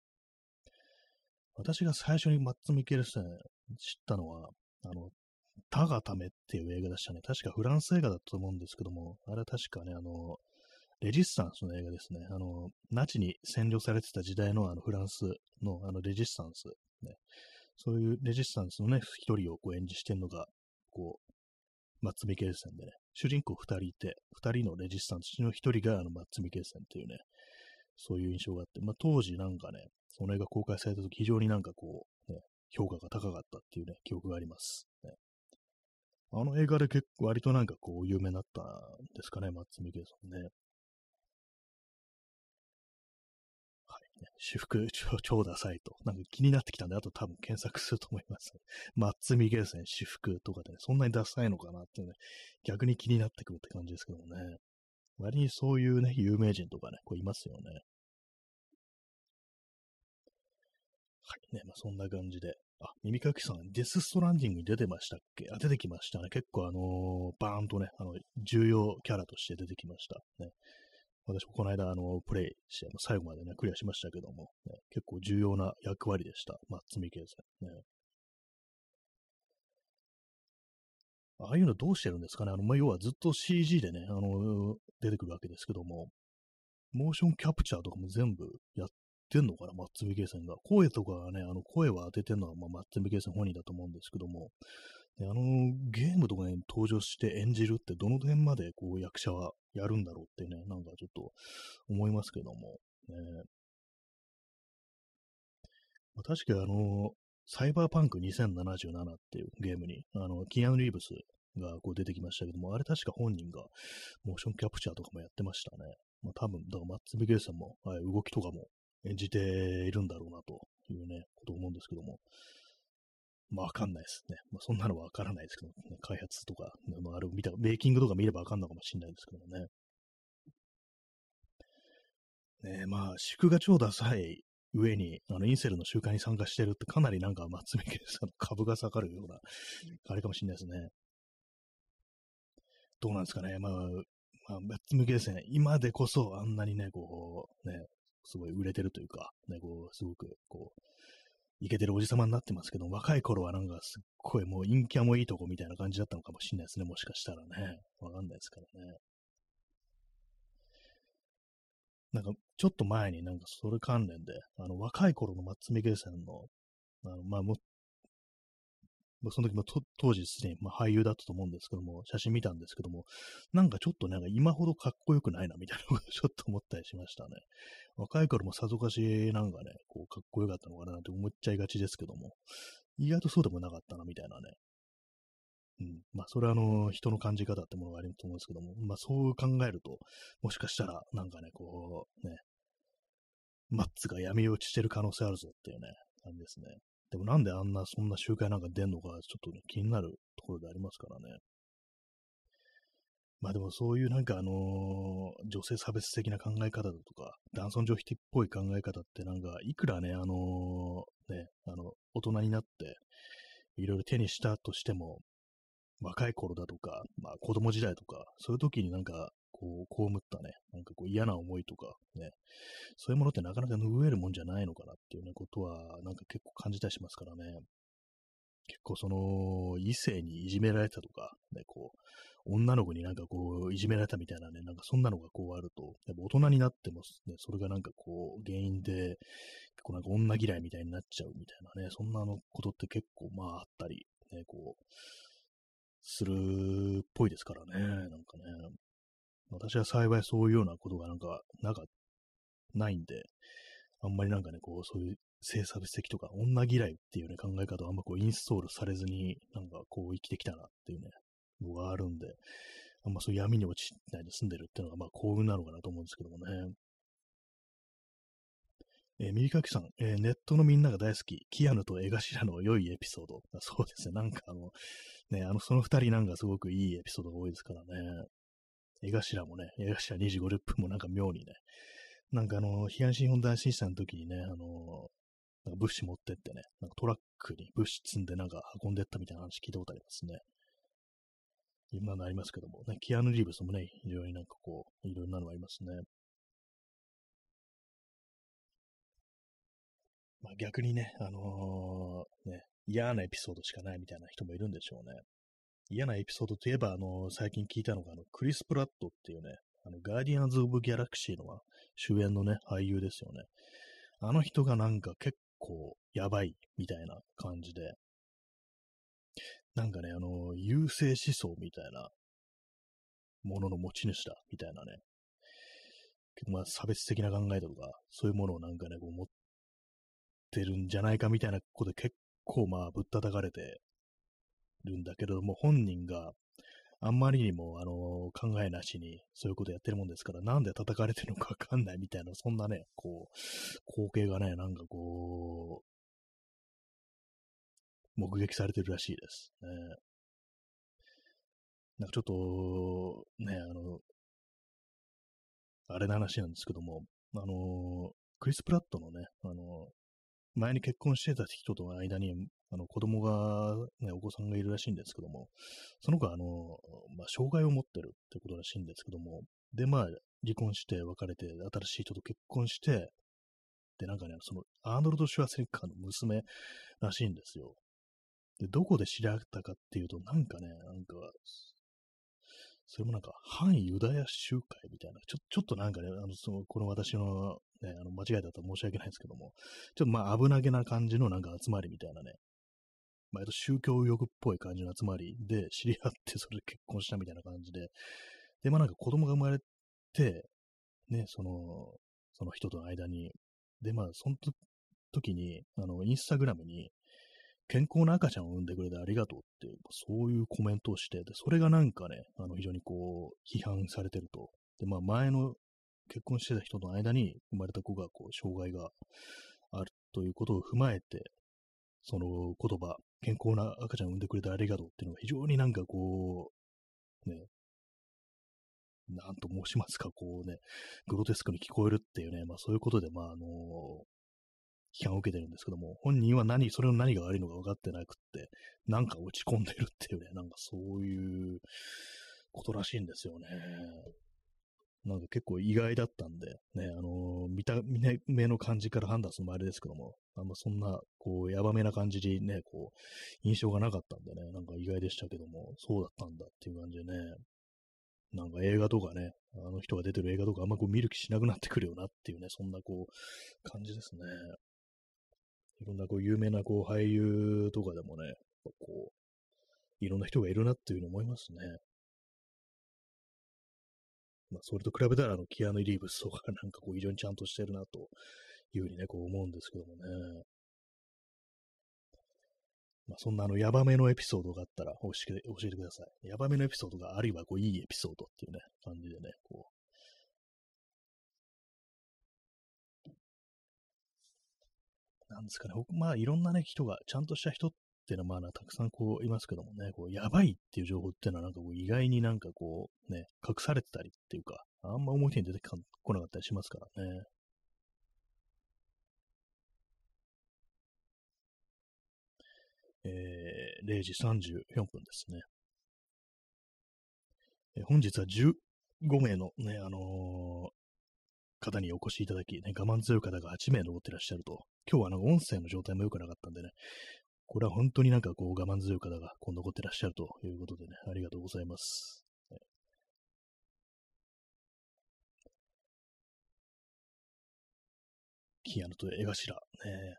私が最初にマッツ・ミケルセン知ったのは、あの、タがためっていう映画でしたね。確かフランス映画だったと思うんですけども、あれは確かね、あの、レジスタンスの映画ですね。あの、ナチに占領されてた時代のあのフランスのあのレジスタンス、ね。そういうレジスタンスのね、一人をこう演じしてるのが、こう、マッツ・ミケルセンでね、主人公二人いて、二人のレジスタンスの一人があのマッツ・ミケルセンっていうね、そういう印象があって、まあ当時なんかね、その映画公開された時非常になんかこう、ね、評価が高かったっていうね、記憶があります。ね、あの映画で結構割となんかこう有名になったんですかね、マッツ・ミケルソンね。はい。私服超超ダサいと。なんか気になってきたんで、あと多分検索すると思います。マッツ・ミケルセン私服とかでね、そんなにダサいのかなってね、逆に気になってくるって感じですけどもね。割にそういうね、有名人とかね、こういますよね。はいね、まあ、そんな感じで。あ、耳かきさん、デスストランディングに出てましたっけ？あ、出てきましたね。結構あのー、バーンとね、あの、重要キャラとして出てきました。ね。私もこの間、あの、プレイして、最後までね、クリアしましたけども、ね、結構重要な役割でした。マッツミケーさん。ね。ああいうのどうしてるんですかね？あの、まあ、要はずっと CG でね、あの、出てくるわけですけども、モーションキャプチャーとかも全部やってんのかな、マッツ・ミケイセンが。声とかね、あの声は当ててんのは、まあ、マッツ・ミケイセン本人だと思うんですけども、であのゲームとかに登場して演じるってどの辺までこう役者はやるんだろうってね、なんかちょっと思いますけども、ね、まあ、確かあの、サイバーパンク2077っていうゲームに、あの、キアヌ・リーブスがこう出てきましたけども、あれ確か本人がモーションキャプチャーとかもやってましたね。まあ多分、だからマッツ・ミケイセンも、はい、動きとかも演じているんだろうなというね、ことを思うんですけども、まあわかんないですね。まあそんなのはわからないですけど、ね、開発とか、あれを見た、メイキングとか見ればわかんないかもしれないですけどもね。ねまあ、祝が超ダサい上に、あの、インセルの集会に参加してるってかなりなんか松見家さんの株が下がるような、あれかもしれないですね。どうなんですかね。まあ、まあ、松見家ですね。今でこそあんなにね、こう、ね、すごい売れてるというか、ね、こう、すごく、こう、イケてるおじさまになってますけど、若い頃はなんかすっごいもう陰キャもいいとこみたいな感じだったのかもしれないですね、もしかしたらね。わかんないですからね。なんか、ちょっと前になんかそれ関連で、あの、若い頃の松見芸さんの、あの、まあ、もまその時も当時すでに、まあ、俳優だったと思うんですけども、写真見たんですけども、なんかちょっとなんか今ほどかっこよくないなみたいなことをちょっと思ったりしましたね。若い頃もさぞかしなんかね、こうかっこよかったのかななんて思っちゃいがちですけども、意外とそうでもなかったなみたいなね。うん。まあ、それはあの、人の感じ方ってものがあると思うんですけども、まあ、そう考えると、もしかしたら、なんかね、こう、ね、マッツが闇落ちしてる可能性あるぞっていうね、感じですね。でもなんであんな、そんな集会なんか出んのか、ちょっとね、気になるところでありますからね。まあでもそういうなんかあのー、女性差別的な考え方だとか、男尊女卑っぽい考え方ってなんか、いくらね、あのー、ね、あの、大人になって、いろいろ手にしたとしても、若い頃だとか、まあ子供時代とか、そういう時になんか、こう、被ったね、なんかこう嫌な思いとか、ね、そういうものってなかなか拭えるもんじゃないのかなっていうね、ことは、なんか結構感じたりしますからね。結構その、異性にいじめられたとか、ね、こう、女の子になんかこう、いじめられたみたいなね、なんかそんなのがこうあると、やっぱ大人になってもね、それがなんかこう、原因で、結構なんか女嫌いみたいになっちゃうみたいなね、そんなのことって結構まああったり、ねこう、するっぽいですからね、なんかね。私は幸いそういうようなことがなんか、なんか、ないんで、あんまりなんかね、こう、そういう性差別的とか、女嫌いっていうね、考え方をあんまこう、インストールされずに、なんかこう、生きてきたなっていうね、のがあるんで、あんまそういう闇に落ちないで住んでるっていうのが、まあ幸運なのかなと思うんですけどもね。えー、右かきさん、えー、ネットのみんなが大好き、キアヌと江頭の良いエピソード。そうですね、なんかあの、ね、あの、その二人なんかすごくいいエピソードが多いですからね。江頭もね、江頭2時50分もなんか妙にね、なんかあの、東日本大震災の時にね、あの、なんか物資持ってってね、なんかトラックに物資積んでなんか運んでったみたいな話聞いたことありますね。今のありますけども、ね、キアヌ・リーブスもね、非常になんかこう、いろんなのありますね。まあ、逆にね、あのー、ね、嫌なエピソードしかないみたいな人もいるんでしょうね。嫌なエピソードといえば、あの、最近聞いたのが、あの、クリス・プラットっていうね、あの、ガーディアンズ・オブ・ギャラクシーの主演のね、俳優ですよね。あの人がなんか結構やばいみたいな感じで、なんかね、あの、優勢思想みたいなものの持ち主だみたいなね、まあ差別的な考えとか、そういうものをなんかね、こう持ってるんじゃないかみたいなことで結構まあぶったたかれて。るんだけれども、本人があんまりにも、あの考えなしにそういうことやってるもんですから、なんで叩かれてるのかわかんないみたいな、そんなね、こう、光景がね、なんかこう、目撃されてるらしいですね。なんかちょっと、ね、あの、あれの話なんですけども、あの、クリス・プラットのね、あの、前に結婚してた人との間に、あの、子供が、ね、お子さんがいるらしいんですけども、その子は、あの、まあ、障害を持ってるってことらしいんですけども、で、まあ、離婚して別れて、新しい人と結婚して、で、なんかね、その、アーノルド・シュワセッカーの娘らしいんですよ。で、どこで知り合ったかっていうと、なんかね、なんか、それもなんか、反ユダヤ集会みたいな、ちょちょっとなんかね、あのそのこの私の,、ね、あの間違いだったら申し訳ないんですけども、ちょっとまあ危なげな感じのなんか集まりみたいなね、まあ、宗教欲っぽい感じの集まりで知り合って、それで結婚したみたいな感じで、で、まあなんか子供が生まれて、ね、その、その人との間に、で、まあその時に、あの、インスタグラムに、健康な赤ちゃんを産んでくれてありがとうっていう、そういうコメントをして、で、それがなんかね、あの、非常にこう、批判されてると。で、まあ、前の結婚してた人の間に生まれた子が、こう、障害があるということを踏まえて、その言葉、健康な赤ちゃんを産んでくれてありがとうっていうのが非常になんかこう、ね、なんと申しますか、こうね、グロテスクに聞こえるっていうね、まあそういうことで、まああの批判を受けてるんですけども、本人は何、それの何が悪いのか分かってなくって、なんか落ち込んでるっていうね、なんかそういうことらしいんですよね。なんか結構意外だったんで、ね、あのー、見た目の感じから判断するのもあれですけども、あんまそんな、こう、やばめな感じにね、こう、印象がなかったんでね、なんか意外でしたけども、そうだったんだっていう感じでね、なんか映画とかね、あの人が出てる映画とかあんまこう見る気しなくなってくるよなっていうね、そんなこう、感じですね。いろんなこう有名なこう俳優とかでもね、こう、いろんな人がいるなっていうふうに思いますね。まあ、それと比べたら、あの、キアヌ・リーブスとかなんかこう、非常にちゃんとしてるな、というふうにね、こう思うんですけどもね。まあ、そんなあの、ヤバめのエピソードがあったら教えて、教えてください。ヤバめのエピソードが、あるいはこう、いいエピソードっていうね、感じでね、こう、なんですかね、まあいろんなね、人が、ちゃんとした人っていうのはまあたくさんこういますけどもね、こうやばいっていう情報っていうのはなんかこう意外になんかこうね、隠されてたりっていうか、あんま表に出てこなかったりしますからね。えー、0時34分ですね。えー、本日は15名のね、あのー、方にお越しいただき、ね、我慢強い方が8名残ってらっしゃると。今日はなんか音声の状態も良くなかったんでね、これは本当になんかこう我慢強い方がこう残ってらっしゃるということでね、ありがとうございます。キアヌと絵頭。ね。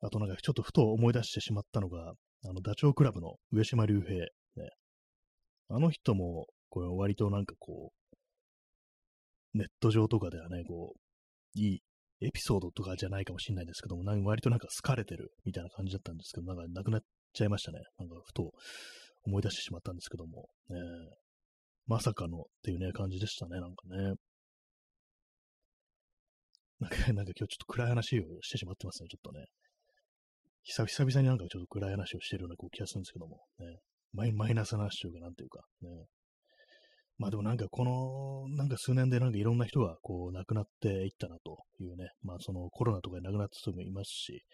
あとなんかちょっとふと思い出してしまったのが、あの、ダチョウ倶楽部の上島竜兵、ね。あの人も、これ割となんかこう、ネット上とかではね、こう、いいエピソードとかじゃないかもしれないんですけども、割となんか好かれてるみたいな感じだったんですけど、なんかなくなっちゃいましたね。なんかふと思い出してしまったんですけども、ね、まさかのっていうね、感じでしたね、なんかね。なんか、なんか今日ちょっと暗い話をしてしまってますね、ちょっとね。久々になんかちょっと暗い話をしてるような気がするんですけども、ね。マイマイナスな話というか、なんていうか、ね。まあでもなんかこの、なんか数年でなんかいろんな人がこう亡くなっていったなというね、まあそのコロナとかで亡くなった人もいますし、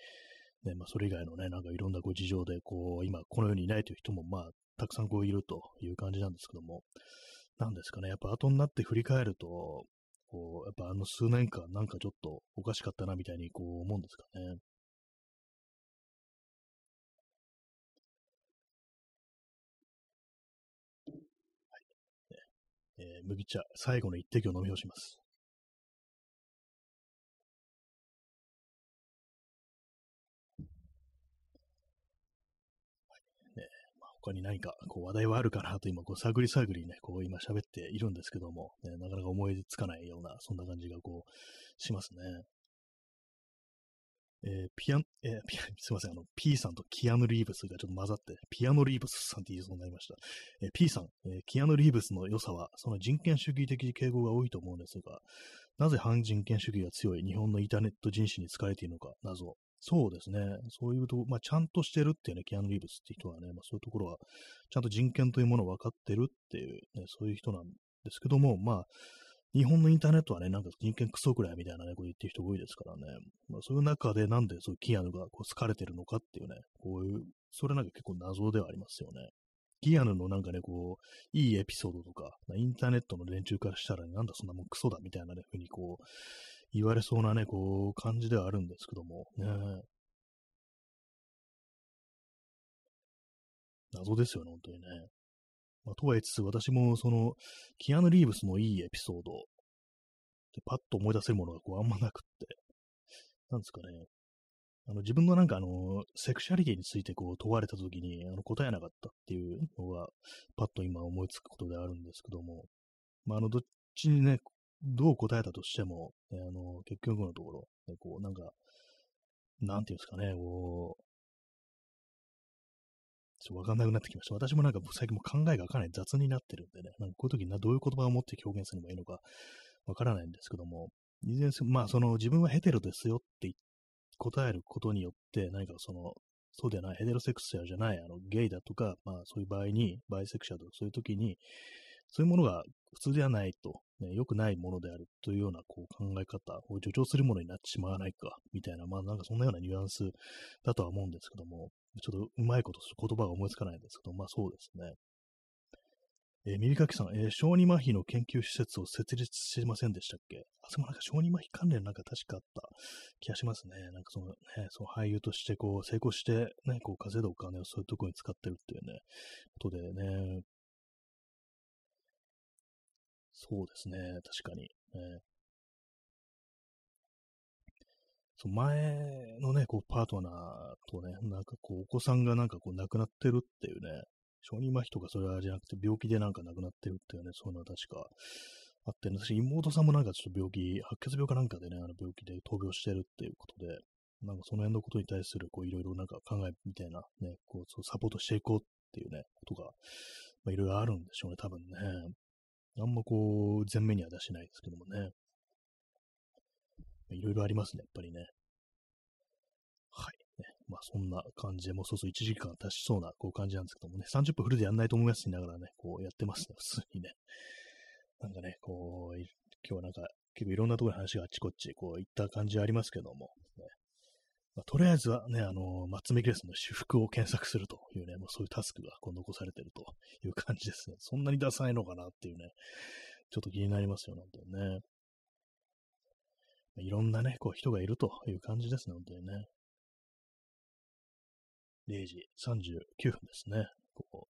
ね、まあそれ以外のね、なんかいろんなこう事情でこう今この世にいないという人もまあたくさんこういるという感じなんですけども、なんですかね、やっぱ後になって振り返ると、こう、やっぱあの数年間なんかちょっとおかしかったなみたいにこう思うんですかね。えー、麦茶、最後の一滴を飲み干します。ねまあ、他に何かこう話題はあるかなと今、こう探り探りね、こう今喋っているんですけども、ね、なかなか思いつかないような、そんな感じがこうしますね。えー、ピアン、えー、ピア、すいません、あの、P さんとキアヌ・リーブスがちょっと混ざって、ピアノ・リーブスさんって言いそうになりました。えー、P さん、えキアヌ・リーブスの良さは、その人権主義的傾向が多いと思うんですが、なぜ反人権主義が強い日本のインターネット人種に使われているのか、謎。そうですね。そういうとまあ、ちゃんとしてるっていうね、キアヌ・リーブスって人はね、まあ、そういうところは、ちゃんと人権というものを分かってるっていう、ね、そういう人なんですけども、まあ、日本のインターネットはね、なんか人権クソくらいみたいなね、こう言ってる人多いですからね。まあ、そういう中でなんでそういうキアヌがこう好かれてるのかっていうね、こういう、それなんか結構謎ではありますよね。キアヌのなんかね、こう、いいエピソードとか、インターネットの連中からしたら、なんだそんなもんクソだみたいなね、ふうにこう、言われそうなね、こう、感じではあるんですけども、ね。謎ですよね、本当にね。まあ、とはいつつ、私もその、キアヌ・リーブスのいいエピソードでパッと思い出せるものがこうあんまなくって、なんですかね。あの自分のなんかあの、セクシャリティについてこう問われたときにあの答えなかったっていうのが、パッと今思いつくことであるんですけども、まあ、あの、どっちにね、どう答えたとしても、ね、あの、結局のところ、ね、こう、なんか、なんていうんですかね、こう、ちょっとわかんなくなってきました。私もなんか最近も考えがかなり雑になってるんでね、なんかこういう時にどういう言葉を持って表現すればいいのかわからないんですけども、いずれまあその自分はヘテロですよって答えることによって、何かその、そうではない、ヘテロセクシャルじゃない、あの、ゲイだとか、まあそういう場合に、バイセクシャルとかそういう時に、そういうものが普通ではないと、ね、良くないものであるというようなこう考え方を助長するものになってしまわないか、みたいな、まあなんかそんなようなニュアンスだとは思うんですけども、ちょっとうまいこと言葉が思いつかないんですけど、まあそうですね。えー、耳かきさん、えー、小児麻痺の研究施設を設立してませんでしたっけ？あ、そこなんか小児麻痺関連なんか確かあった気がしますね。なんかそのね、その俳優としてこう成功してね、こう稼いだお金をそういうところに使ってるっていうね、ことでね。そうですね、確かに。ね、そ前のね、こう、パートナーとね、なんかこう、お子さんがなんかこう、亡くなってるっていうね、小児麻痺とかそれはじゃなくて、病気でなんか亡くなってるっていうね、そういうのは確かあってね、私、妹さんもなんかちょっと病気、白血病かなんかでね、あの病気で闘病してるっていうことで、なんかその辺のことに対する、こう、いろいろなんか考えみたいな、ね、こう、サポートしていこうっていうね、ことが、まあ、いろいろあるんでしょうね、多分ね。あんまこう、前面には出しないですけどもね。いろいろありますね、やっぱりね。はい。ね、まあそんな感じで、もうそうそう1時間経ちそうなこう感じなんですけどもね、30分フルでやんないと思いますしながらね、こうやってますね、普通にね。なんかね、こう、今日はなんか結構いろんなところに話があっちこっち、こういった感じありますけども、ね。まあ、とりあえずはね、あの、マッツメキレスの私服を検索するというね、もうそういうタスクがこう残されてるという感じですね。そんなにダサいのかなっていうね、ちょっと気になりますよ、本当にね。いろんなね、こう人がいるという感じですね、本当にね。0時39分ですね、ここ。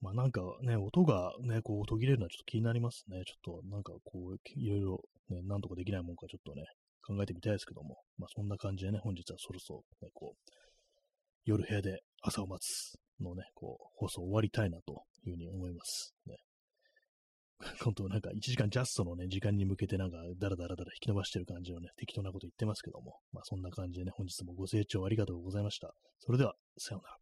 まあなんかね、音がね、こう途切れるのはちょっと気になりますね。ちょっとなんかこう、いろいろね、なんとかできないもんかちょっとね、考えてみたいですけども、まあそんな感じでね、本日はそろそろね、こう、夜部屋で朝を待つのね、こう、放送終わりたいなというふうに思います。ね。本当なんか1時間ジャストのね、時間に向けてなんかダラダラダラ引き伸ばしてる感じのね、適当なこと言ってますけども、まあそんな感じでね、本日もご清聴ありがとうございました。それでは、さようなら。